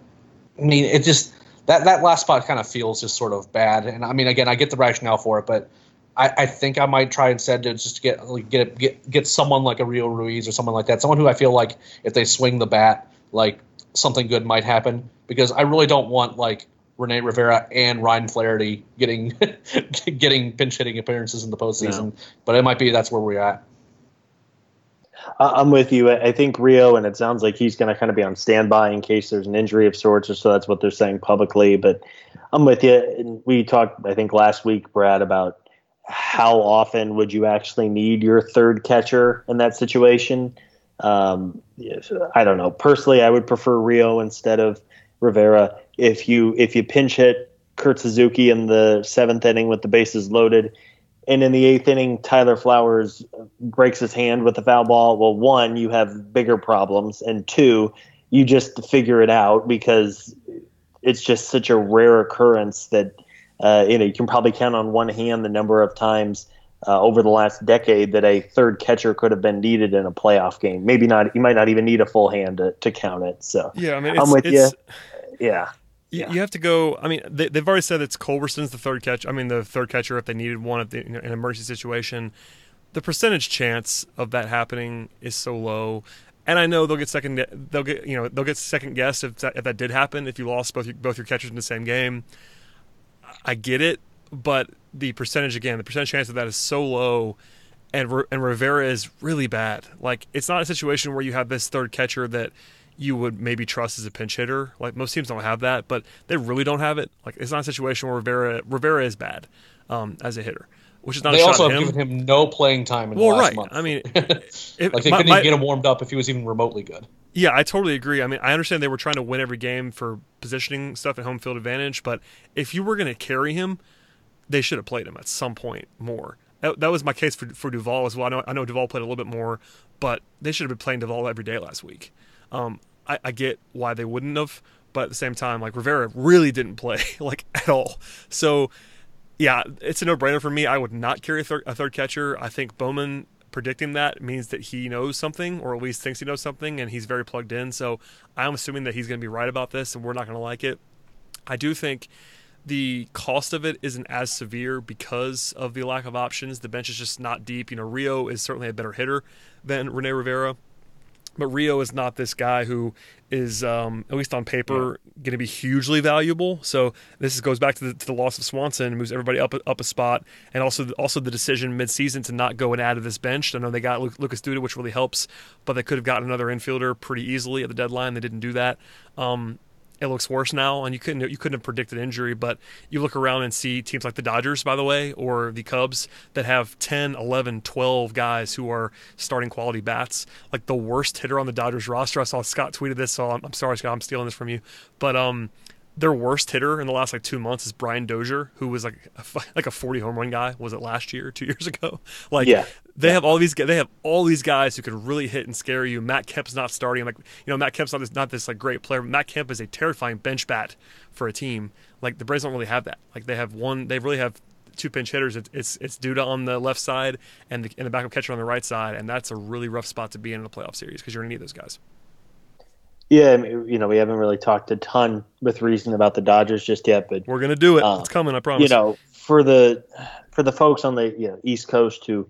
I mean, it just that that last spot kind of feels just sort of bad. And I mean, again, I get the rationale for it, but I, I think I might try instead to just get like, get get get someone like a Rio Ruiz or someone like that, someone who I feel like if they swing the bat, like something good might happen. Because I really don't want like Rene Rivera and Ryan Flaherty getting getting pinch hitting appearances in the postseason. But it might be that's where we're at. I'm with you. I think Rio, and it sounds like he's going to kind of be on standby in case there's an injury of sorts, or so that's what they're saying publicly. But I'm with you. We talked, I think, last week, Brad, about how often would you actually need your third catcher in that situation. Um, I don't know. Personally, I would prefer Rio instead of Rivera if you if you pinch hit Kurt Suzuki in the seventh inning with the bases loaded, and in the eighth inning Tyler Flowers breaks his hand with a foul ball. Well, one, you have bigger problems, and two, you just figure it out because it's just such a rare occurrence that uh, you know you can probably count on one hand the number of times. Uh, over the last decade, that a third catcher could have been needed in a playoff game. Maybe not. You might not even need a full hand to, to count it. So yeah, I mean, I'm with you. Yeah, yeah. you have to go. I mean, they, have already said it's Culberson's the third catch. I mean, the third catcher if they needed one the, in an emergency situation. The percentage chance of that happening is so low, and I know they'll get second. They'll get you know they'll get second guess if that, if that did happen. If you lost both your, both your catchers in the same game, I get it, but the percentage again, the percentage chance of that is so low. And, and Rivera is really bad. Like it's not a situation where you have this third catcher that you would maybe trust as a pinch hitter. Like most teams don't have that, but they really don't have it. Like it's not a situation where Rivera Rivera is bad um, as a hitter, which is not. They also have him. given him no playing time in well, the last right. month. I mean, it, like they couldn't my, even get him warmed up if he was even remotely good. Yeah, I totally agree. I mean, I understand they were trying to win every game for positioning stuff and home field advantage, but if you were going to carry him, they should have played him at some point more. That, that was my case for for Duvall as well. I know I know Duvall played a little bit more, but they should have been playing Duvall every day last week. Um, I, I get why they wouldn't have, but at the same time, like Rivera really didn't play like at all. So yeah, it's a no-brainer for me. I would not carry a a third catcher. I think Bowman predicting that means that he knows something, or at least thinks he knows something, and he's very plugged in. So I'm assuming that he's going to be right about this, and we're not going to like it. I do think the cost of it isn't as severe because of the lack of options. The bench is just not deep. You know, Rio is certainly a better hitter than Rene Rivera. But Rio is not this guy who is, um, at least on paper, yeah. going to be hugely valuable. So this goes back to the, to the, loss of Swanson, moves everybody up up a spot, and also also the decision midseason to not go and add to this bench. I know they got Lucas Duda, which really helps, but they could have gotten another infielder pretty easily at the deadline. They didn't do that. Um, it looks worse now, and you couldn't you couldn't have predicted injury, but you look around and see teams like the Dodgers, by the way, or the Cubs that have 10, 11, 12 guys who are starting quality bats. Like the worst hitter on the Dodgers roster, I saw Scott tweeted this, so I'm, I'm sorry, Scott, I'm stealing this from you, but um, their worst hitter in the last like two months is Brian Dozier, who was like a, like a 40 home run guy. Was it last year, two years ago? Like, yeah. They have all these they have all these guys who can really hit and scare you. Matt Kemp's not starting. Like, you know, Matt Kemp's not this not this like great player. Matt Kemp is a terrifying bench bat for a team. Like the Braves don't really have that. Like they have one. They really have two pinch hitters. It's it's, it's Duda on the left side and the, and the backup catcher on the right side, and that's a really rough spot to be in in a playoff series because you're gonna need those guys. Yeah, you know, we haven't really talked a ton with reason about the Dodgers just yet, but we're gonna do it. Uh, it's coming, I promise. You know, for the for the folks on the you know, East Coast who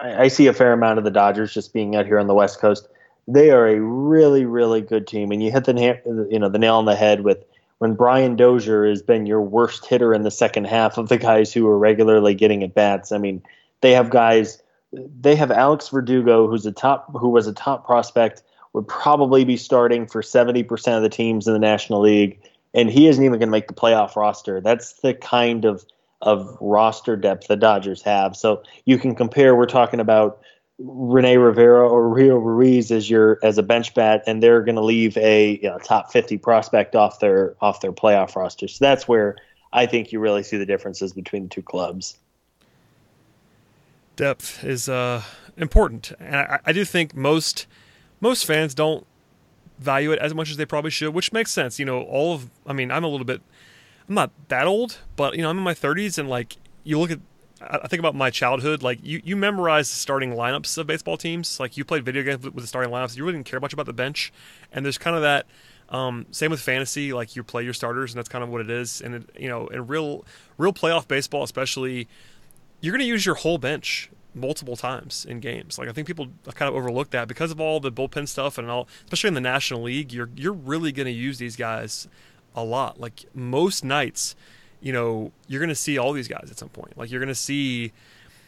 I, I see a fair amount of the Dodgers just being out here on the West Coast. They are a really, really good team, and you hit the you know the nail on the head with when Brian Dozier has been your worst hitter in the second half of the guys who are regularly getting at bats. I mean, they have guys. They have Alex Verdugo, who's a top, who was a top prospect, would probably be starting for seventy percent of the teams in the National League, and he isn't even going to make the playoff roster. That's the kind of of roster depth the Dodgers have. So you can compare. We're talking about Rene Rivera or Rio Ruiz as your as a bench bat, and they're going to leave a you know, top 50 prospect off their off their playoff roster. So that's where I think you really see the differences between the two clubs. Depth is uh, important, and I, I do think most most fans don't value it as much as they probably should, which makes sense. You know, all of I mean, I'm a little bit I'm not that old, but you know, I'm in my 30s, and like you look at I think about my childhood. Like you, you memorize the starting lineups of baseball teams. Like you played video games with the starting lineups. You really didn't care much about the bench. And there's kind of that. Um, same with fantasy. Like you play your starters, and that's kind of what it is. And it, you know, in real, real playoff baseball, especially, you're going to use your whole bench multiple times in games. Like I think people kind of overlook that because of all the bullpen stuff and all, especially in the National League. You're you're really going to use these guys a lot. Like most nights you know, you're going to see all these guys at some point. Like you're going to see,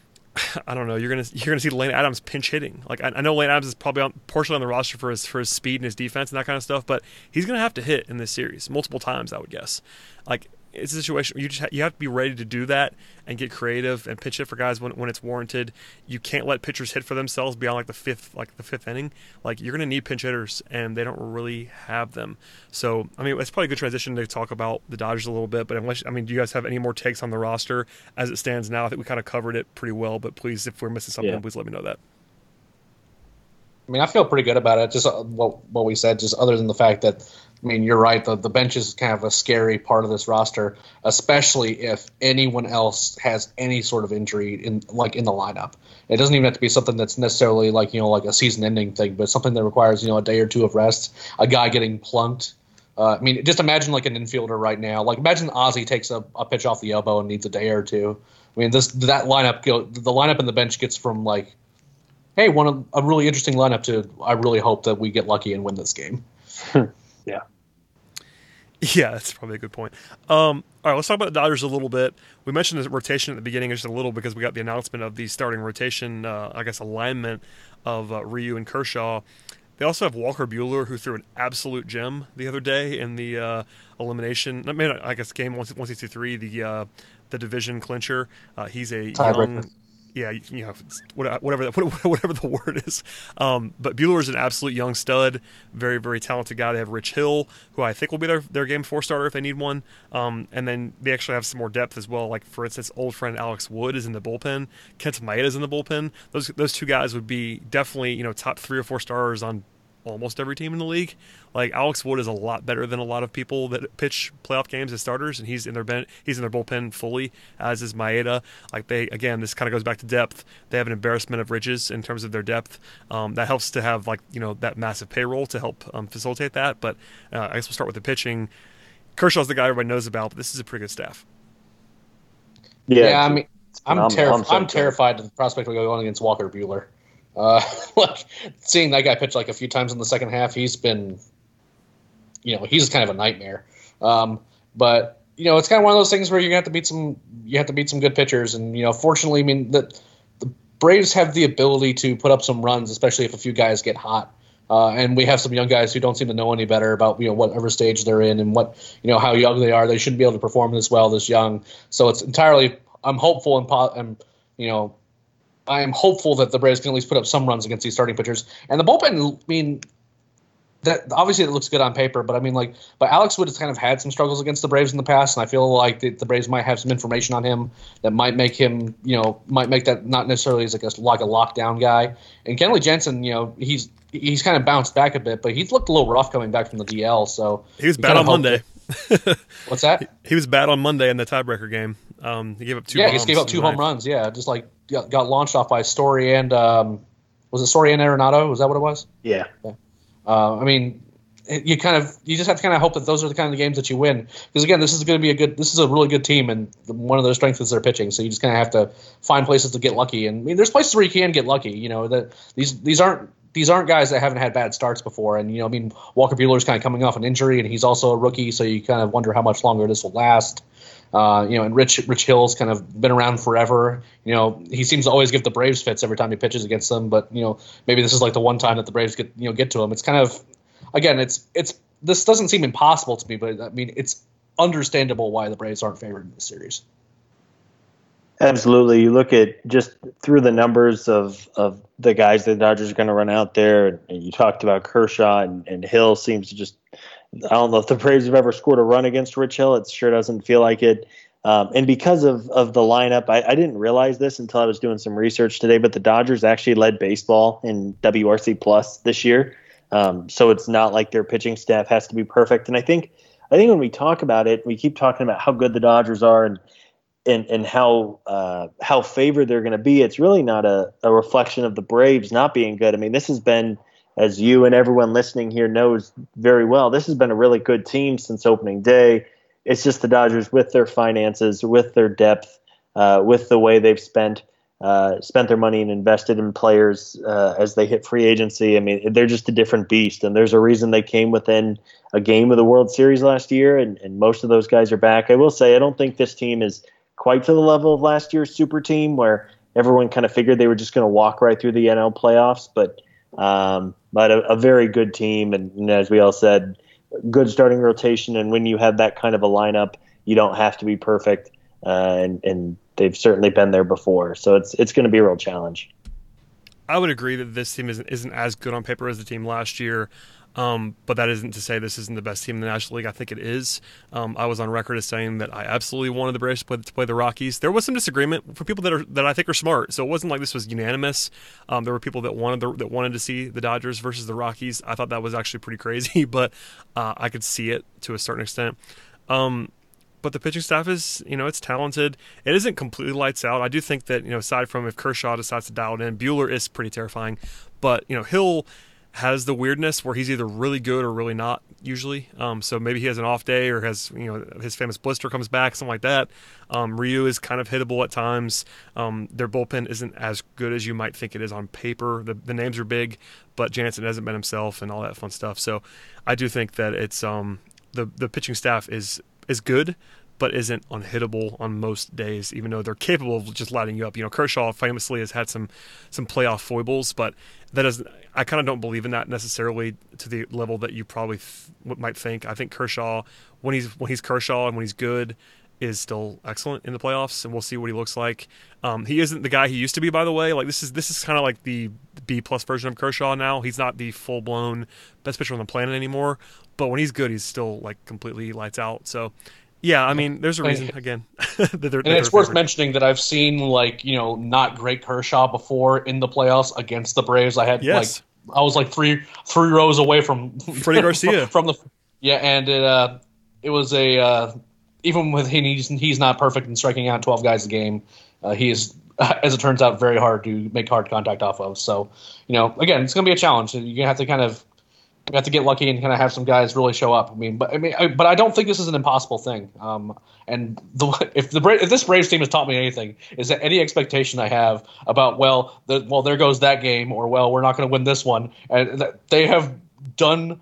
I don't know, you're going to you're going to see Lane Adams pinch hitting. Like I, I know Lane Adams is probably on, partially on the roster for his for his speed and his defense and that kind of stuff, but he's going to have to hit in this series multiple times, I would guess. Like it's a situation you just ha- you have to be ready to do that and get creative and pitch it for guys when, when it's warranted. You can't let pitchers hit for themselves beyond like the fifth like the fifth inning. Like you're going to need pinch hitters, and they don't really have them. So I mean, it's probably a good transition to talk about the Dodgers a little bit. But unless I mean, do you guys have any more takes on the roster as it stands now? I think we kind of covered it pretty well. But please, if we're missing something, yeah. please let me know that. I mean, I feel pretty good about it. Just uh, what what we said, just other than the fact that I mean, you're right. The the bench is kind of a scary part of this roster, especially if anyone else has any sort of injury in like in the lineup. It doesn't even have to be something that's necessarily like you know like a season-ending thing, but something that requires you know a day or two of rest. A guy getting plunked. Uh, I mean, just imagine like an infielder right now. Like imagine Ozzie takes a, a pitch off the elbow and needs a day or two. I mean, this that lineup go the lineup in the bench gets from like, hey, one a really interesting lineup to I really hope that we get lucky and win this game. Yeah. Yeah, that's probably a good point. Um, all right, let's talk about the Dodgers a little bit. We mentioned the rotation at the beginning just a little because we got the announcement of the starting rotation, uh, I guess, alignment of uh, Ryu and Kershaw. They also have Walker Buehler, who threw an absolute gem the other day in the uh, elimination. I mean, I guess game one sixty three, the uh, the division clincher. Uh, he's a young, yeah, you know, whatever whatever the word is. Um, but Buehler is an absolute young stud, very very talented guy. They have Rich Hill, who I think will be their their game four starter if they need one. Um, and then they actually have some more depth as well. Like for instance, old friend Alex Wood is in the bullpen. Kenta Maeda is in the bullpen. Those those two guys would be definitely you know top three or four stars on almost every team in the league. Like Alex Wood is a lot better than a lot of people that pitch playoff games as starters, and he's in their ben- he's in their bullpen fully, as is Maeda. Like they again, this kind of goes back to depth. They have an embarrassment of riches in terms of their depth. Um, that helps to have like you know that massive payroll to help um, facilitate that. But uh, I guess we'll start with the pitching. Kershaw's the guy everybody knows about, but this is a pretty good staff. Yeah, yeah I mean, I'm, terri- I'm, I'm terrified of the prospect of going against Walker Buehler. Uh, like seeing that guy pitch like a few times in the second half, he's been, you know, he's kind of a nightmare. Um, but you know, it's kind of one of those things where you have to beat some, you have to beat some good pitchers, and you know, fortunately, I mean, the, the Braves have the ability to put up some runs, especially if a few guys get hot. Uh, and we have some young guys who don't seem to know any better about you know whatever stage they're in and what you know how young they are. They shouldn't be able to perform this well this young. So it's entirely. I'm hopeful and, po- and you know I am hopeful that the Braves can at least put up some runs against these starting pitchers. And the bullpen, I mean, that obviously it looks good on paper, but I mean, like, but Alex Wood has kind of had some struggles against the Braves in the past, and I feel like the, the Braves might have some information on him that might make him, you know, might make that not necessarily as like a like a lockdown guy. And Kenley Jansen, you know, he's he's kind of bounced back a bit, but he's looked a little rough coming back from the DL. So he was bad on Monday. What's that? He, he was bad on Monday in the tiebreaker game. Um, he gave up two. Yeah, he just gave up two home runs. Yeah, just like got, got launched off by Story and um, was it Story and Arenado? Was that what it was? Yeah. yeah. Uh, I mean, you kind of you just have to kind of hope that those are the kind of games that you win. Because again, this is going to be a good, this is a really good team, and one of their strengths is their pitching. So you just kind of have to find places to get lucky. And I mean, there's places where you can get lucky. You know that these these aren't these aren't guys that haven't had bad starts before. And you know, I mean, Walker Buehler's kind of coming off an injury, and he's also a rookie, so you kind of wonder how much longer this will last. Uh, you know, and Rich Rich Hill's kind of been around forever. You know, he seems to always give the Braves fits every time he pitches against them. But you know, maybe this is like the one time that the Braves get you know get to him. It's kind of again, it's it's this doesn't seem impossible to me, but I mean, it's understandable why the Braves aren't favored in this series. Absolutely. You look at just through the numbers of, of the guys the Dodgers are going to run out there, and you talked about Kershaw and, and Hill seems to just. I don't know if the Braves have ever scored a run against Rich Hill. It sure doesn't feel like it. Um, and because of, of the lineup, I, I didn't realize this until I was doing some research today, but the Dodgers actually led baseball in WRC plus this year. Um, so it's not like their pitching staff has to be perfect. And I think I think when we talk about it, we keep talking about how good the Dodgers are and and and how uh, how favored they're going to be. It's really not a, a reflection of the Braves not being good. I mean, this has been, as you and everyone listening here knows very well, this has been a really good team since opening day. It's just the Dodgers with their finances, with their depth, uh, with the way they've spent uh, spent their money and invested in players uh, as they hit free agency. I mean, they're just a different beast, and there's a reason they came within a game of the World Series last year, and, and most of those guys are back. I will say, I don't think this team is quite to the level of last year's super team where everyone kind of figured they were just going to walk right through the NL playoffs, but um, but a, a, very good team, and, and as we all said, good starting rotation. And when you have that kind of a lineup, you don't have to be perfect, uh, and and they've certainly been there before. So it's it's going to be a real challenge. I would agree that this team isn't isn't as good on paper as the team last year. Um, but that isn't to say this isn't the best team in the National League. I think it is. Um, I was on record as saying that I absolutely wanted the Braves to play, to play, the Rockies. There was some disagreement for people that are that I think are smart. So it wasn't like this was unanimous. Um, there were people that wanted the, that wanted to see the Dodgers versus the Rockies. I thought that was actually pretty crazy, but uh, I could see it to a certain extent. Um, but the pitching staff is, you know, it's talented. It isn't completely lights out. I do think that, you know, aside from if Kershaw decides to dial it in, Buehler is pretty terrifying. But, you know, Hill has the weirdness where he's either really good or really not usually. Um, so maybe he has an off day or has, you know, his famous blister comes back, something like that. Um, Ryu is kind of hittable at times. Um, their bullpen isn't as good as you might think it is on paper. The, the names are big, but Jansen hasn't been himself and all that fun stuff. So I do think that it's, um, the, the pitching staff is is good, but isn't unhittable on most days, even though they're capable of just lighting you up. You know, Kershaw famously has had some some playoff foibles, but that doesn't. I kind of don't believe in that necessarily to the level that you probably th- might think. I think Kershaw, when he's when he's Kershaw and when he's good, is still excellent in the playoffs, and we'll see what he looks like. Um, he isn't the guy he used to be, by the way. Like this is this is kind of like the B plus version of Kershaw now. He's not the full blown best pitcher on the planet anymore, but when he's good, he's still like completely lights out. So, yeah, I mean, there's a reason again. that they're, and it's worth mentioning that I've seen like you know not great Kershaw before in the playoffs against the Braves. I had yes. like I was like three three rows away from Freddie Garcia from, the yeah, and it uh it was a uh, even with him he's he's not perfect in striking out 12 guys a game. Uh, he is as it turns out very hard to make hard contact off of. So you know again it's going to be a challenge. You're going to have to kind of got to get lucky and kind of have some guys really show up. I mean, but I mean, I, but I don't think this is an impossible thing. Um, and the, if the if this Braves team has taught me anything, is that any expectation I have about well, the, well, there goes that game, or well, we're not going to win this one, and they have done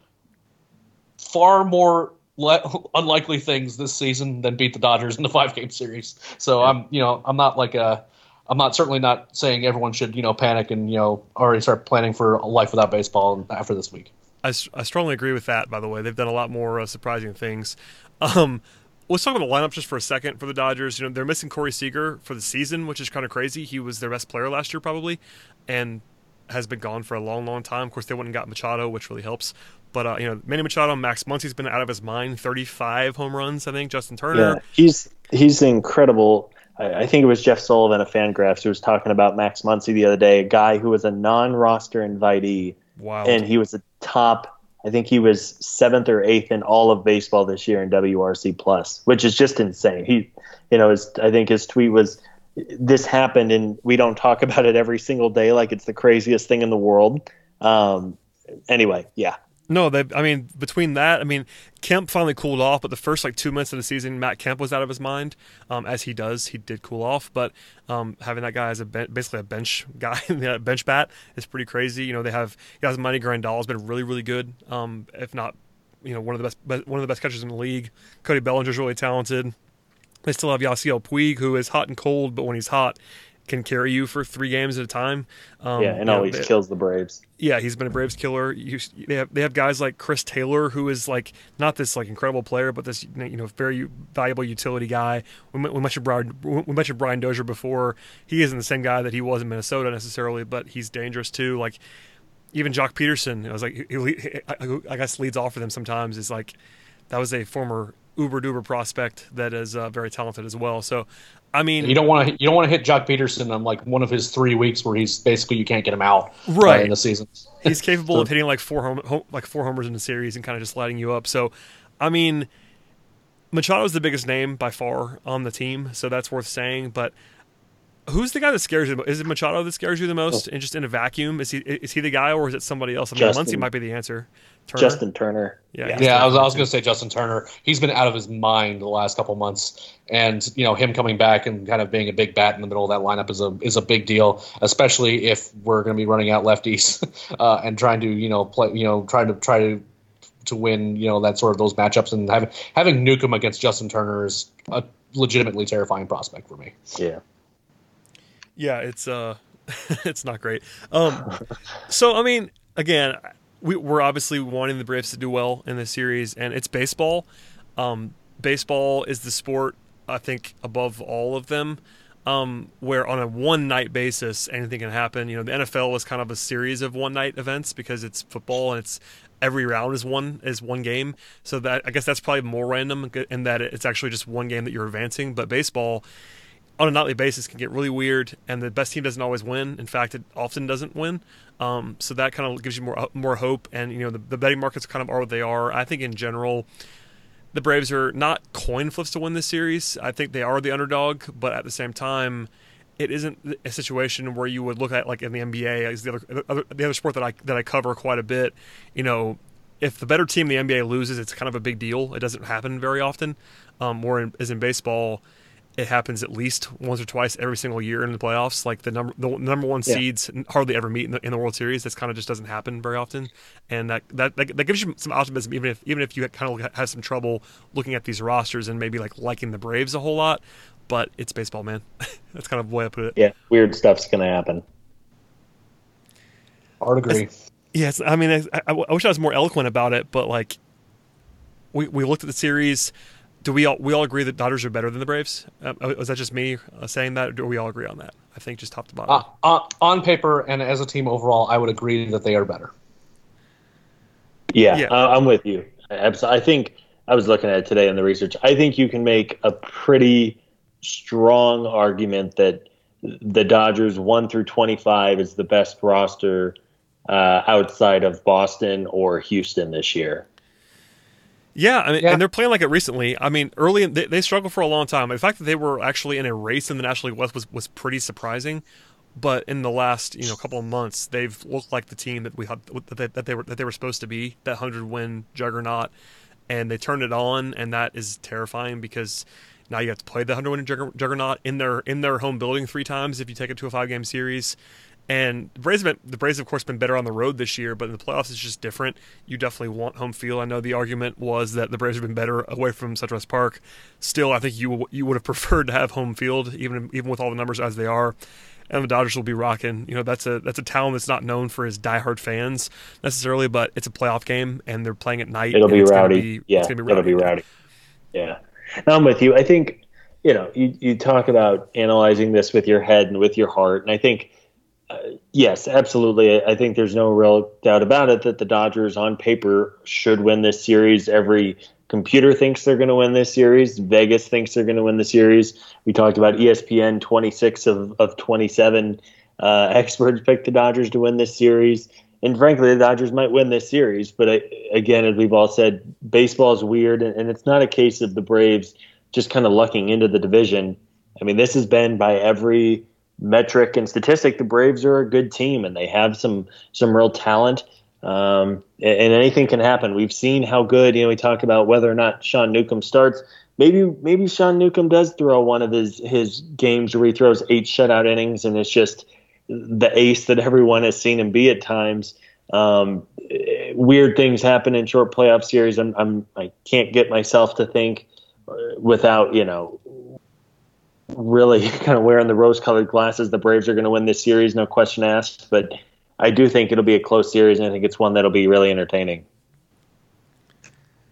far more le- unlikely things this season than beat the Dodgers in the five game series. So yeah. I'm, you know, I'm not like a. I'm not certainly not saying everyone should, you know, panic and you know already start planning for a life without baseball after this week. I, I strongly agree with that. By the way, they've done a lot more uh, surprising things. Um, let's talk about the lineup just for a second for the Dodgers. You know, they're missing Corey Seager for the season, which is kind of crazy. He was their best player last year, probably, and has been gone for a long, long time. Of course, they went and got Machado, which really helps. But uh, you know, Manny Machado, Max Muncy's been out of his mind. Thirty-five home runs, I think. Justin Turner. Yeah, he's he's incredible. I, I think it was Jeff Sullivan of Fangraphs who was talking about Max Muncy the other day, a guy who was a non-roster invitee, wow. and he was a top I think he was seventh or eighth in all of baseball this year in WRC plus, which is just insane. He, you know, his, I think his tweet was, "This happened, and we don't talk about it every single day like it's the craziest thing in the world." Um, anyway, yeah, No, they. I mean, between that, I mean, Kemp finally cooled off, but the first like two months of the season, Matt Kemp was out of his mind, um, as he does. He did cool off, but um, having that guy as a ben- basically a bench guy, bench bat, is pretty crazy. You know, they have guys. Money Grandal has been really, really good. Um, if not, you know, one of the best, one of the best catchers in the league. Cody Bellinger's really talented. They still have Yasiel Puig, who is hot and cold, but when he's hot, can carry you for three games at a time. Um, yeah, and always they, kills the Braves. Yeah, he's been a Braves killer. You, they have they have guys like Chris Taylor, who is like not this like incredible player, but this you know very valuable utility guy. We, we mentioned Brian we mentioned Brian Dozier before. He isn't the same guy that he was in Minnesota necessarily, but he's dangerous too. Like even Joc Pederson, I was like he, he, I guess leads off for them sometimes. Is like that was a former uber duber prospect that is uh, very talented as well. So, I mean, you don't want to you don't want to hit Joc Pederson on like one of his three weeks where he's basically you can't get him out right uh, in the season. he's capable so. of hitting like four home, home, like four homers in the series and kind of just lighting you up. So, I mean, Machado is the biggest name by far on the team, so that's worth saying. But who's the guy that scares you? The most is it Machado that scares you the most? Oh. And just in a vacuum, is he is he the guy or is it somebody else? I mean, Muncy might be the answer. Turner? Justin Turner. Yeah, yeah. I was, I was going to say Justin Turner. He's been out of his mind the last couple months, and you know him coming back and kind of being a big bat in the middle of that lineup is a is a big deal, especially if we're going to be running out lefties uh, and trying to you know play you know trying to try to to win you know that sort of those matchups and having having Newcomb against Justin Turner is a legitimately terrifying prospect for me. Yeah. Yeah, it's uh, it's not great. Um, so I mean, again we, we're obviously wanting the Braves to do well in this series, and it's baseball. Um, baseball is the sport I think above all of them. Um, where on a one night basis anything can happen. You know, the NFL was kind of a series of one night events because it's football and it's every round is one is one game. So that I guess that's probably more random in that it's actually just one game that you're advancing. But baseball, on a nightly basis can get really weird, and the best team doesn't always win. In fact, it often doesn't win. Um, so that kind of gives you more more hope. And you know, the, the betting markets kind of are what they are. I think in general, the Braves are not coin flips to win this series. I think they are the underdog, but at the same time, it isn't a situation where you would look at like in the NBA as the other the other sport that I that I cover quite a bit. You know, if the better team the NBA loses, it's kind of a big deal. It doesn't happen very often. Um, more in, as in baseball it happens at least once or twice every single year in the playoffs. Like the number the number one yeah. seeds hardly ever meet in the, in the World Series. This kind of just doesn't happen very often, and that, that that, that gives you some optimism, even if even if you kind of have some trouble looking at these rosters and maybe like liking the Braves a whole lot. But it's baseball, man. That's kind of the way I put it. Yeah, weird stuff's gonna happen. Hard agree. Yes, I mean, I, I, I wish I was more eloquent about it, but like, we we looked at the series do we all we all agree that Dodgers are better than the Braves? Um, uh, was that just me uh, saying that, or do we all agree on that? I think just top to bottom. Uh, on, on paper and as a team overall, I would agree that they are better. Yeah, yeah. Uh, I'm with you. I think I was looking at it today in the research. I think you can make a pretty strong argument that the Dodgers one through 25 is the best roster uh, outside of Boston or Houston this year. Yeah, I mean, yeah. and they're playing like it recently. I mean, early in, they, they struggled for a long time. The fact that they were actually in a race in the National League West was, was pretty surprising. But in the last you know couple of months, they've looked like the team that we had that they, that they were that they were supposed to be. That hundred win juggernaut, and they turned it on, and that is terrifying because now you have to play the hundred win juggernaut in their in their home building three times if you take it to a five game series. And the Braves, been, the Braves, of course, been better on the road this year, but in the playoffs, it's just different. You definitely want home field. I know the argument was that the Braves have been better away from SunTrust Park. Still, I think you you would have preferred to have home field, even even with all the numbers as they are. And the Dodgers will be rocking. You know, that's a that's a town that's not known for its diehard fans necessarily, but it's a playoff game, and they're playing at night. It'll be rowdy. Be, yeah, be rowdy. it'll be rowdy. Yeah, now I'm with you. I think you know you you talk about analyzing this with your head and with your heart, and I think yes, absolutely. I think there's no real doubt about it that the Dodgers, on paper, should win this series. Every computer thinks they're going to win this series. Vegas thinks they're going to win the series. We talked about ESPN 26 of, of 27 uh, experts picked the Dodgers to win this series. And frankly, the Dodgers might win this series. But I, again, as we've all said, baseball is weird. And, and it's not a case of the Braves just kind of lucking into the division. I mean, this has been by every metric and statistic, the Braves are a good team and they have some some real talent. Um, and, and anything can happen. We've seen how good. You know, we talk about whether or not Sean Newcomb starts. Maybe maybe Sean Newcomb does throw one of his his games where he throws eight shutout innings, and it's just the ace that everyone has seen him be at times. Um, weird things happen in short playoff series. I'm, I'm I can't get myself to think without you know really kind of wearing the rose-colored glasses. The Braves are going to win this series, no question asked. But I do think it'll be a close series, and I think it's one that'll be really entertaining.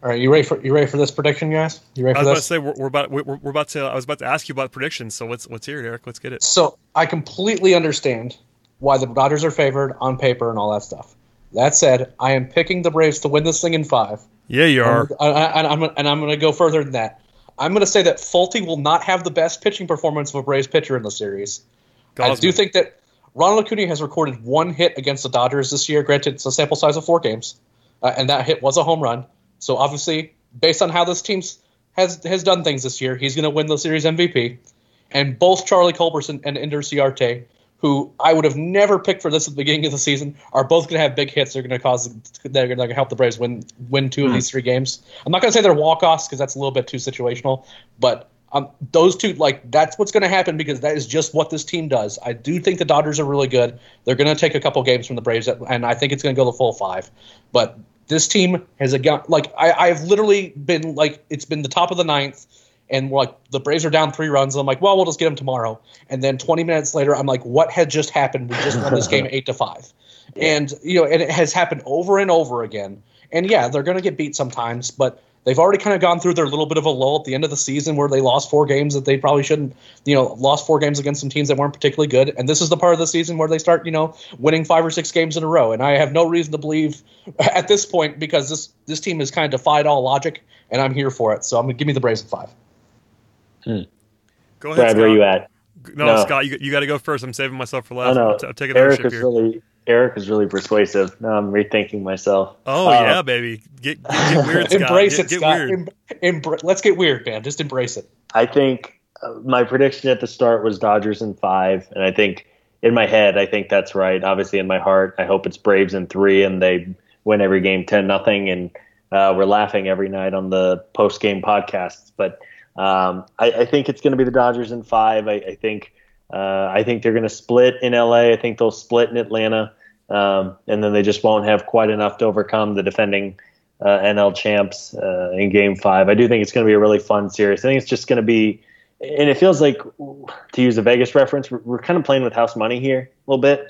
All right, you ready for you ready for this prediction, guys? You ready I was this? about to say we're, we're about we're, we're about to. I was about to ask you about predictions. So let's let's hear it, Eric. Let's get it. So I completely understand why the Dodgers are favored on paper and all that stuff. That said, I am picking the Braves to win this thing in five. Yeah, you are. And, I, I, and I'm and I'm going to go further than that. I'm going to say that Folty will not have the best pitching performance of a Braves pitcher in the series. I do think that Ronald Acuna has recorded one hit against the Dodgers this year. Granted, it's a sample size of four games, uh, and that hit was a home run. So obviously, based on how this team has has done things this year, he's going to win the series MVP. And both Charlie Culberson and Ender Inciarte, who I would have never picked for this at the beginning of the season, are both going to have big hits. They're going to cause they're going to help the Braves win win two of these three games. I'm not going to say they're walk offs because that's a little bit too situational, but um, those two like that's what's going to happen because that is just what this team does. I do think the Dodgers are really good. They're going to take a couple games from the Braves, and I think it's going to go the full five. But this team has a gun like I, I've literally been like it's been the top of the ninth, and like the Braves are down three runs. And I'm like, well, we'll just get them tomorrow. And then 20 minutes later, I'm like, what had just happened? We just won this game eight to five, and you know, and it has happened over and over again. And yeah, they're going to get beat sometimes, but they've already kind of gone through their little bit of a lull at the end of the season where they lost four games that they probably shouldn't, you know, lost four games against some teams that weren't particularly good. And this is the part of the season where they start, you know, winning five or six games in a row. And I have no reason to believe at this point because this this team has kind of defied all logic, and I'm here for it. So I'm gonna give me the Braves in five. Go ahead, Brad, Scott. where you at? No, No. Scott, you, you got to go first. I'm saving myself for Oh last. no, I'm, t- I'm taking Eric is here. really Eric is really persuasive. Now I'm rethinking myself. oh Uh, yeah, baby. Get, get, get weird, Scott. embrace get, it, get Scott. weird. Em- embr- let's get weird, man. Just embrace it. I think uh, my prediction at the start was Dodgers in five, and I think in my head, I think that's right. Obviously, in my heart, I hope it's Braves in three, and they win every game ten nothing, and uh, we're laughing every night on the post game podcasts. But um, I, I think it's going to be the Dodgers in five. I, I think uh, I think they're going to split in LA. I think they'll split in Atlanta, um, and then they just won't have quite enough to overcome the defending uh, NL champs uh, in Game Five. I do think it's going to be a really fun series. I think it's just going to be, and it feels like, to use a Vegas reference, we're, we're kind of playing with house money here a little bit.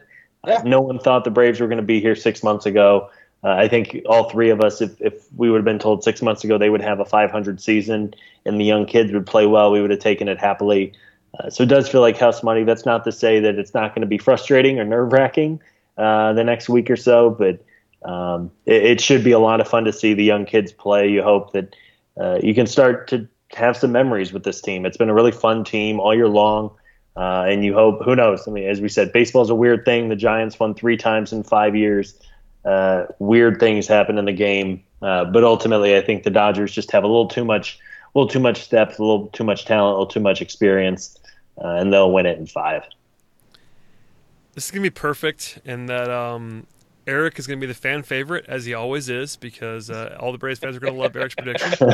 Yeah. No one thought the Braves were going to be here six months ago. Uh, I think all three of us, if, if we would have been told six months ago they would have a 500 season and the young kids would play well, we would have taken it happily. Uh, so it does feel like house money. That's not to say that it's not going to be frustrating or nerve wracking uh, the next week or so, but um, it, it should be a lot of fun to see the young kids play. You hope that uh, you can start to have some memories with this team. It's been a really fun team all year long. Uh, and you hope, who knows? I mean, as we said, baseball's a weird thing. The Giants won three times in five years. Uh, weird things happen in the game, uh, but ultimately, I think the Dodgers just have a little too much, a little too much depth, a little too much talent, a little too much experience, uh, and they'll win it in five. This is gonna be perfect in that um, Eric is gonna be the fan favorite as he always is because uh, all the Braves fans are gonna love Eric's prediction.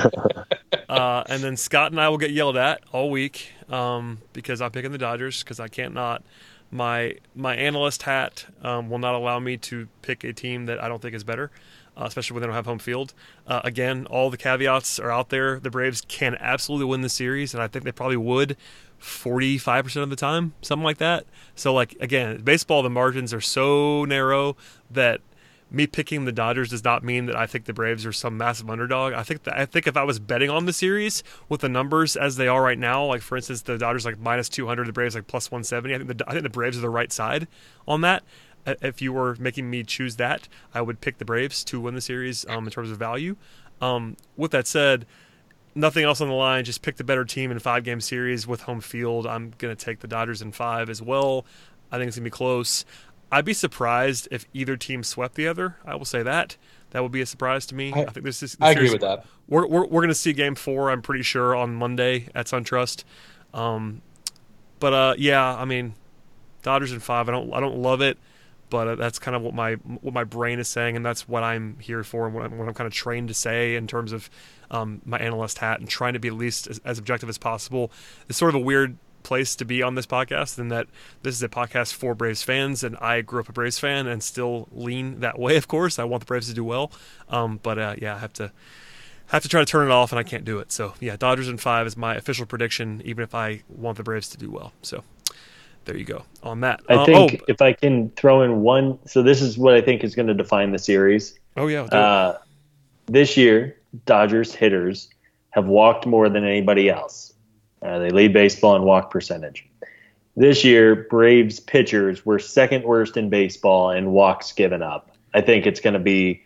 Uh, and then Scott and I will get yelled at all week um, because I'm picking the Dodgers because I can't not. My my analyst hat um, will not allow me to pick a team that I don't think is better, uh, especially when they don't have home field. Uh, again, all the caveats are out there. The Braves can absolutely win the series, and I think they probably would 45% of the time, something like that. So, like, again, baseball, the margins are so narrow that me picking the Dodgers does not mean that I think the Braves are some massive underdog. I think that I think if I was betting on the series with the numbers as they are right now, like for instance, the Dodgers like minus two hundred, the Braves like plus one seventy. I think the I think the Braves are the right side on that. If you were making me choose that, I would pick the Braves to win the series um, in terms of value. Um, with that said, nothing else on the line. Just pick the better team in a five game series with home field. I'm going to take the Dodgers in five as well. I think it's going to be close. I'd be surprised if either team swept the other. I will say that. That would be a surprise to me. I, I- think this is. I agree with that. We're, we're, we're going to see game four, I'm pretty sure, on Monday at SunTrust. Um, but uh, yeah, I mean, Dodgers in five. I don't I don't love it, but uh, that's kind of what my what my brain is saying, and that's what I'm here for, and what I'm, what I'm kind of trained to say in terms of um, my analyst hat and trying to be at least as, as objective as possible. It's sort of a weird place to be on this podcast in that this is a podcast for Braves fans, and I grew up a Braves fan and still lean that way. Of course, I want the Braves to do well, um, but uh, yeah, I have to have to try to turn it off, and I can't do it. So yeah, Dodgers in five is my official prediction, even if I want the Braves to do well. So there you go on that. I Uh, think oh, if I can throw in one, so this is what I think is going to define the series. oh yeah. Uh, this year, Dodgers hitters have walked more than anybody else. Uh, they lead baseball in walk percentage. This year, Braves pitchers were second worst in baseball in walks given up. I think it's going to be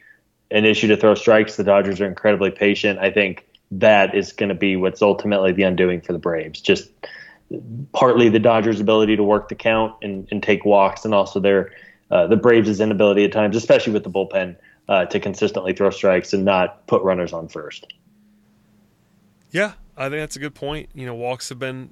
an issue to throw strikes. The Dodgers are incredibly patient. I think that is going to be what's ultimately the undoing for the Braves. Just partly the Dodgers' ability to work the count and, and take walks, and also their uh, the Braves' inability at times, especially with the bullpen, uh, to consistently throw strikes and not put runners on first. Yeah, I think that's a good point. You know, walks have been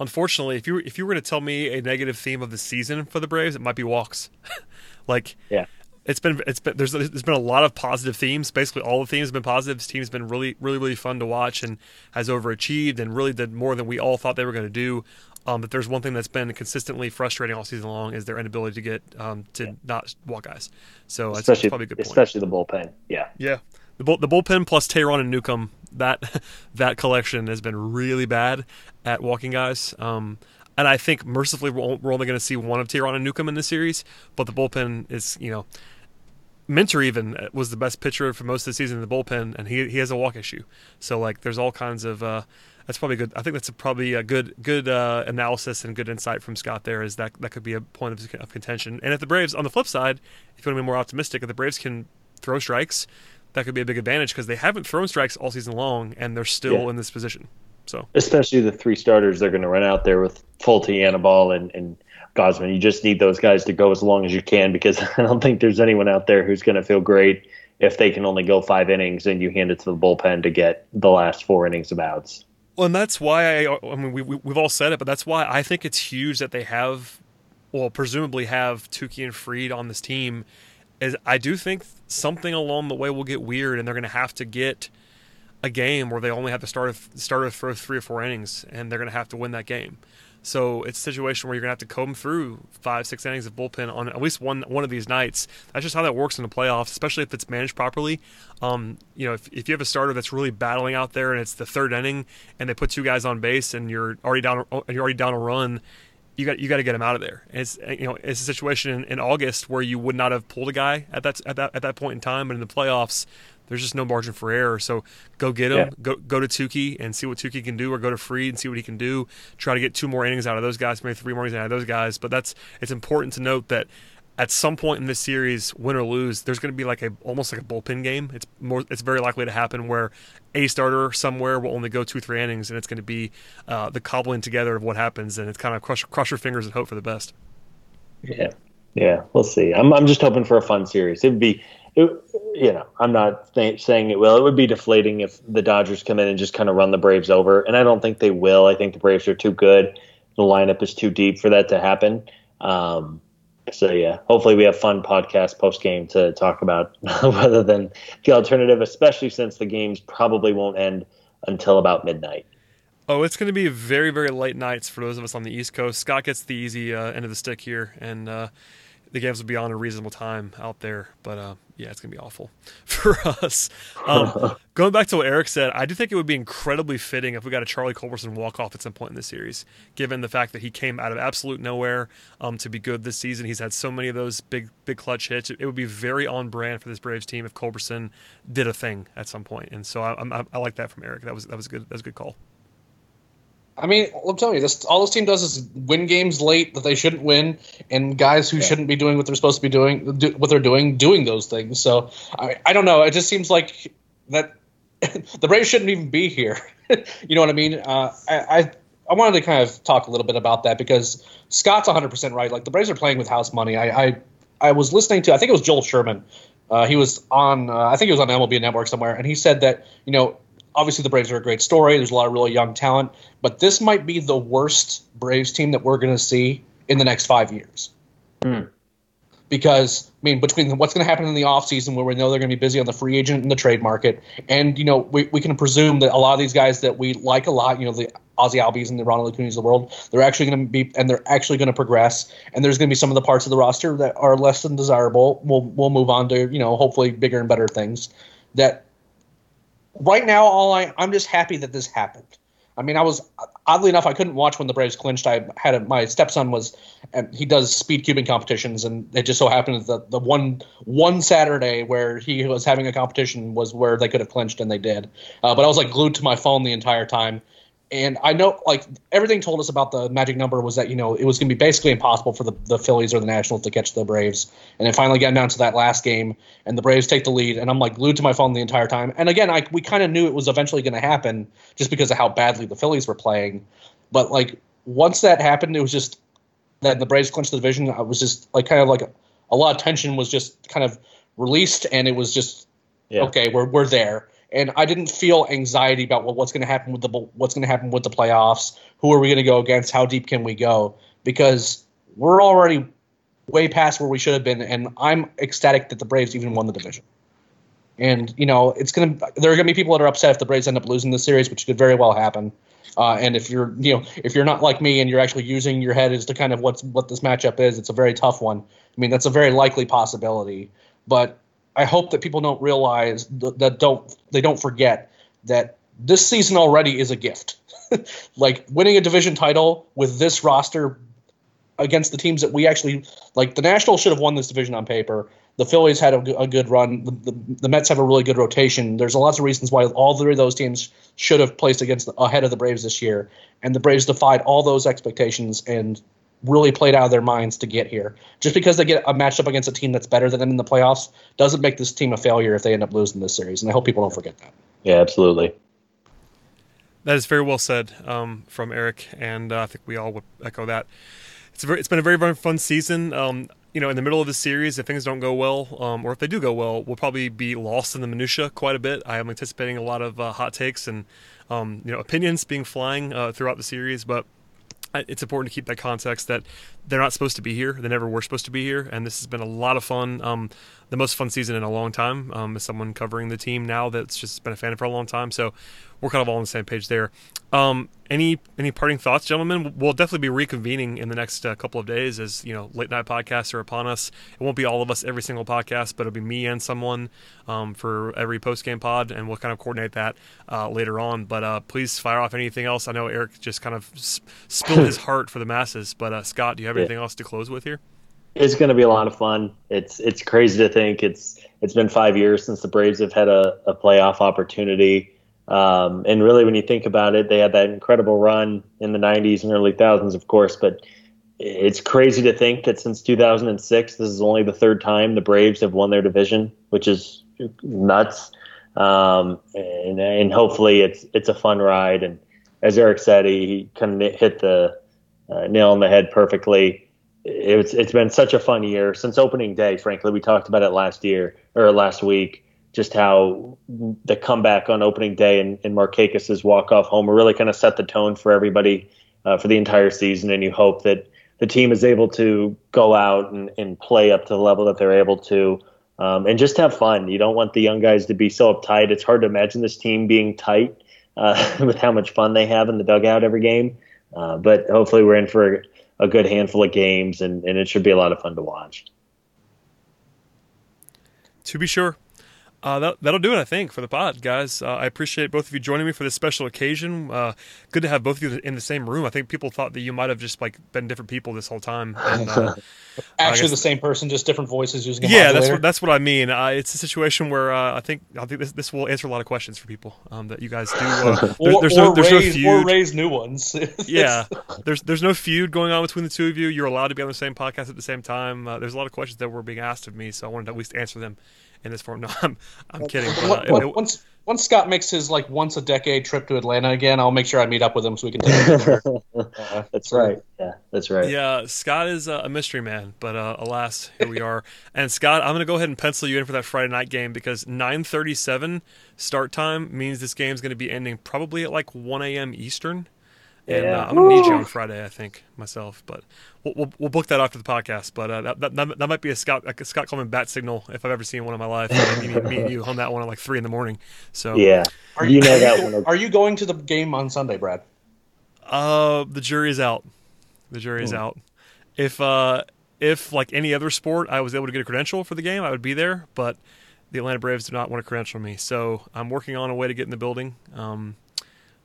unfortunately, if you if you were to tell me a negative theme of the season for the Braves, it might be walks. like Yeah. it's been it's been there's there's been a lot of positive themes. Basically, all the themes have been positive. This team's been really really really fun to watch and has overachieved and really did more than we all thought they were going to do. Um, but there's one thing that's been consistently frustrating all season long is their inability to get um, to not walk guys. So that's, that's especially probably a good point. especially the bullpen. Yeah. Yeah, the bull, the bullpen plus Teheran and Newcomb that that collection has been really bad at walking guys. Um, and I think mercifully we're only going to see one of Teheran and Newcomb in this series, but the bullpen is you know. Minter even was the best pitcher for most of the season in the bullpen, and he he has a walk issue. So like, there's all kinds of. Uh, that's probably good. I think that's a, probably a good good uh, analysis and good insight from Scott. There is that that could be a point of, of contention. And if the Braves, on the flip side, if you want to be more optimistic, if the Braves can throw strikes, that could be a big advantage because they haven't thrown strikes all season long, and they're still Yeah. in this position. So Especially the three starters they're going to run out there with Folty, Anibal, and, and Gausman. You just need those guys to go as long as you can because I don't think there's anyone out there who's going to feel great if they can only go five innings and you hand it to the bullpen to get the last four innings of outs. Well, and that's why I, I mean, we, we, we've all said it, but that's why I think it's huge that they have, well, presumably have Touki and Fried on this team. Is I do think something along the way will get weird, and they're going to have to get a game where they only have to start starter throw three or four innings, and they're going to have to win that game. So it's a situation where you're going to have to comb through five, six innings of bullpen on at least one one of these nights. That's just how that works in the playoffs, especially if it's managed properly. Um, you know, if, if you have a starter that's really battling out there and it's the third inning and they put two guys on base and you're already down and you're already down a run, you got you got to get him out of there. And it's you know it's a situation in, in August where you would not have pulled a guy at that at that at that point in time, but in the playoffs, there's just no margin for error. So go get him, Yeah. go go to Touki and see what Touki can do, or go to Fried and see what he can do. Try to get two more innings out of those guys, maybe three more innings out of those guys. But that's it's important to note that at some point in this series, win or lose, there's going to be like a almost like a bullpen game. It's more it's very likely to happen where a starter somewhere will only go two three innings, and it's going to be uh, the cobbling together of what happens, and it's kind of crush cross your fingers and hope for the best. Yeah, yeah, we'll see. I'm I'm just hoping for a fun series. It'd be, it, you know, I'm not th- saying it will. It would be deflating if the Dodgers come in and just kind of run the Braves over, and I don't think they will. I think the Braves are too good. The lineup is too deep for that to happen. Um, so yeah, hopefully we have fun podcast post game to talk about rather than the alternative, especially since the games probably won't end until about midnight. Oh, it's going to be very, very late nights for those of us on the East Coast. Scott gets the easy uh, end of the stick here, and uh, the games will be on a reasonable time out there. But uh, yeah, it's going to be awful for us. Um, going back to what Eric said, I do think it would be incredibly fitting if we got a Charlie Culberson walk off at some point in this series, given the fact that he came out of absolute nowhere um, to be good this season. He's had so many of those big, big clutch hits. It, it would be very on brand for this Braves team if Culberson did a thing at some point. And so I, I, I like that from Eric. That was that was a good. That was a good call. I mean, I'm telling you, this all this team does is win games late that they shouldn't win, and guys who shouldn't be doing what they're supposed to be doing, do, what they're doing, doing those things. So I, I don't know. It just seems like that the Braves shouldn't even be here. you know what I mean? Uh, I, I I wanted to kind of talk a little bit about that because Scott's 100 percent right. Like the Braves are playing with house money. I I, I was listening to I think it was Joel Sherman. Uh, he was on uh, I think he was on MLB Network somewhere, and he said that you know obviously the Braves are a great story. There's a lot of really young talent, but this might be the worst Braves team that we're going to see in the next five years. Hmm. because I mean between what's going to happen in the offseason where we know they're going to be busy on the free agent and the trade market, and you know we, we can presume that a lot of these guys that we like a lot, you know the Ozzy Albies and the Ronald Acuna's of the world, they're actually going to be and they're actually going to progress, and there's going to be some of the parts of the roster that are less than desirable. We'll we'll move on to you know hopefully bigger and better things. That right now, all I I'm just happy that this happened. I mean, I was oddly enough, I couldn't watch when the Braves clinched. I had a, my stepson was, and he does speed cubing competitions, and it just so happened that the one one Saturday where he was having a competition was where they could have clinched, and they did. Uh, but I was like glued to my phone the entire time, and I know like everything told us about the magic number was that you know it was going to be basically impossible for the, the Phillies or the Nationals to catch the Braves, and it finally got down to that last game, and the Braves take the lead, and I'm like glued to my phone the entire time. And again, I we kind of knew it was eventually going to happen just because of how badly the Phillies were playing, but like once that happened, it was just that the Braves clinched the division. I was just like kind of like a, a lot of tension was just kind of released, and it was just yeah. okay, we're we're there and I didn't feel anxiety about what, what's going to happen with the what's going to happen with the playoffs. Who are we going to go against? How deep can we go? Because we're already way past where we should have been, and I'm ecstatic that the Braves even won the division. And you know, it's gonna there are gonna be people that are upset if the Braves end up losing the series, which could very well happen. Uh, and if you're you know if you're not like me and you're actually using your head as to kind of what's what this matchup is, it's a very tough one. I mean, that's a very likely possibility. But I hope that people don't realize that don't they don't forget that this season already is a gift. like winning a division title with this roster against the teams that we actually like. The Nationals should have won this division on paper. The Phillies had a, a good run. The, the, the, Mets have a really good rotation. There's a lots of reasons why all three of those teams should have placed against the, ahead of the Braves this year, and the Braves defied all those expectations and really played out of their minds to get here. Just because they get a matchup against a team that's better than them in the playoffs doesn't make this team a failure if they end up losing this series. And I hope people don't forget that. Yeah, absolutely. That is very well said um, from Eric, and uh, I think we all would echo that. It's very, it's been a very very fun season. Um, you know, in the middle of the series, if things don't go well, um, or if they do go well, we'll probably be lost in the minutia quite a bit. I am anticipating a lot of uh, hot takes and um, you know opinions being flying uh, throughout the series, but it's important to keep that context that they're not supposed to be here. They never were supposed to be here, and this has been a lot of fun. Um, the most fun season in a long time. Um, as someone covering the team now that's just been a fan for a long time, so we're kind of all on the same page there. Um, any any parting thoughts, gentlemen? We'll definitely be reconvening in the next uh, couple of days as you know late night podcasts are upon us. It won't be all of us every single podcast, but it'll be me and someone um, for every post game pod, and we'll kind of coordinate that uh, later on. But uh, please fire off anything else. I know Eric just kind of spilled his heart for the masses, but uh, Scott, do you have anything yeah. else to close with here? It's going to be a lot of fun. It's it's crazy to think it's it's been five years since the Braves have had a, a playoff opportunity. Um, and really, when you think about it, they had that incredible run in the 90s and early thousands, of course. But it's crazy to think that since 2006, this is only the third time the Braves have won their division, which is nuts. Um, and, and hopefully, it's it's a fun ride. And as Eric said, he, kind of hit the uh, nail on the head perfectly. It's it's been such a fun year since opening day. Frankly, we talked about it last year or last week just how the comeback on opening day and, and Markakis's walk-off homer really kind of set the tone for everybody uh, for the entire season. And you hope that the team is able to go out and, and play up to the level that they're able to um, and just have fun. You don't want the young guys to be so uptight. It's hard to imagine this team being tight uh, with how much fun they have in the dugout every game. Uh, but hopefully we're in for a, good handful of games and, and it should be a lot of fun to watch. To be sure. Uh, that, that'll do it, I think, for the pod, guys. Uh, I appreciate both of you joining me for this special occasion. Uh, good to have both of you in the same room. I think people thought that you might have just like been different people this whole time. And, uh, Actually, the same person, just different voices using. yeah, that's what that's what I mean. Uh, it's a situation where uh, I think I think this, this will answer a lot of questions for people um, that you guys do. there's, or, there's, no, there's raise, no feud. or raise new ones. yeah, there's there's no feud going on between the two of you. You're allowed to be on the same podcast at the same time. there's a lot of questions that were being asked of me, so I wanted to at least answer them in this form. No, I'm I'm kidding. But, uh, once once Scott makes his like once a decade trip to Atlanta again, I'll make sure I meet up with him so we can take that's right. Yeah, that's right. Yeah, Scott is a mystery man, but uh, alas, here we are. and Scott, I'm going to go ahead and pencil you in for that Friday night game because 9:37 start time means this game is going to be ending probably at like 1 a.m. Eastern. And Yeah. uh, I'm gonna need you on Friday, I think myself. But we'll, we'll, we'll book that after the podcast. But uh, that, that that might be a Scott a Scott Coleman bat signal if I've ever seen one in my life. me, me, me and you on that one at like three in the morning. So Yeah. Are You know that one. Are you going to the game on Sunday, Brad? Uh, the jury is out. The jury is out. If uh, if like any other sport, I was able to get a credential for the game, I would be there. But the Atlanta Braves do not want to credential me, so I'm working on a way to get in the building. Um,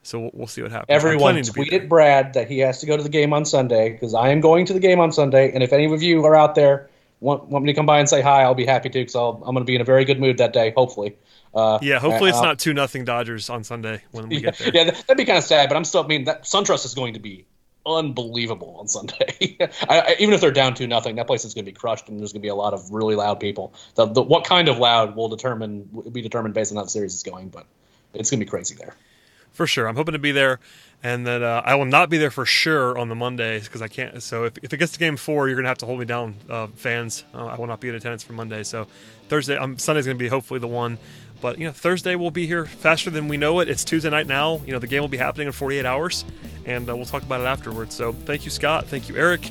so we'll, we'll see what happens. Everyone planning to be tweet at. Brad that he has to go to the game on Sunday because I am going to the game on Sunday. And if any of you are out there want, want me to come by and say hi, I'll be happy to because I'm going to be in a very good mood that day, hopefully. Uh, Yeah, hopefully it's uh, not two nothing Dodgers on Sunday when we Yeah, get there. yeah, that- that'd be kind of sad, but I'm still. I mean, that SunTrust is going to be unbelievable on Sunday. I, I, even if they're down to nothing, that place is going to be crushed, and there's going to be a lot of really loud people. The, the, what kind of loud will determine will be determined based on how the series is going, but it's going to be crazy there. For sure. I'm hoping to be there, and that uh, I will not be there for sure on the Mondays because I can't. So if, if it gets to game four, you're gonna have to hold me down, uh, fans. Uh, I will not be in attendance for Monday. So Thursday, um, Sunday's gonna be hopefully the one. But you know, Thursday we'll be here faster than we know it. It's Tuesday night now. You know, the game will be happening in 48 hours, and uh, we'll talk about it afterwards. So thank you, Scott. Thank you, Eric.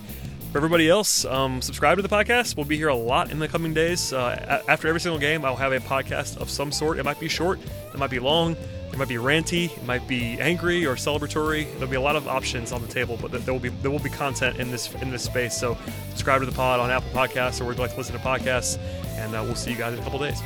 For everybody else, um, subscribe to the podcast. We'll be here a lot in the coming days. Uh, after every single game, I'll have a podcast of some sort. It might be short, it might be long, it might be ranty, it might be angry or celebratory. There'll be a lot of options on the table, but there will be there will be content in this in this space. So subscribe to the pod on Apple Podcasts or where you like to listen to podcasts, and uh, we'll see you guys in a couple days.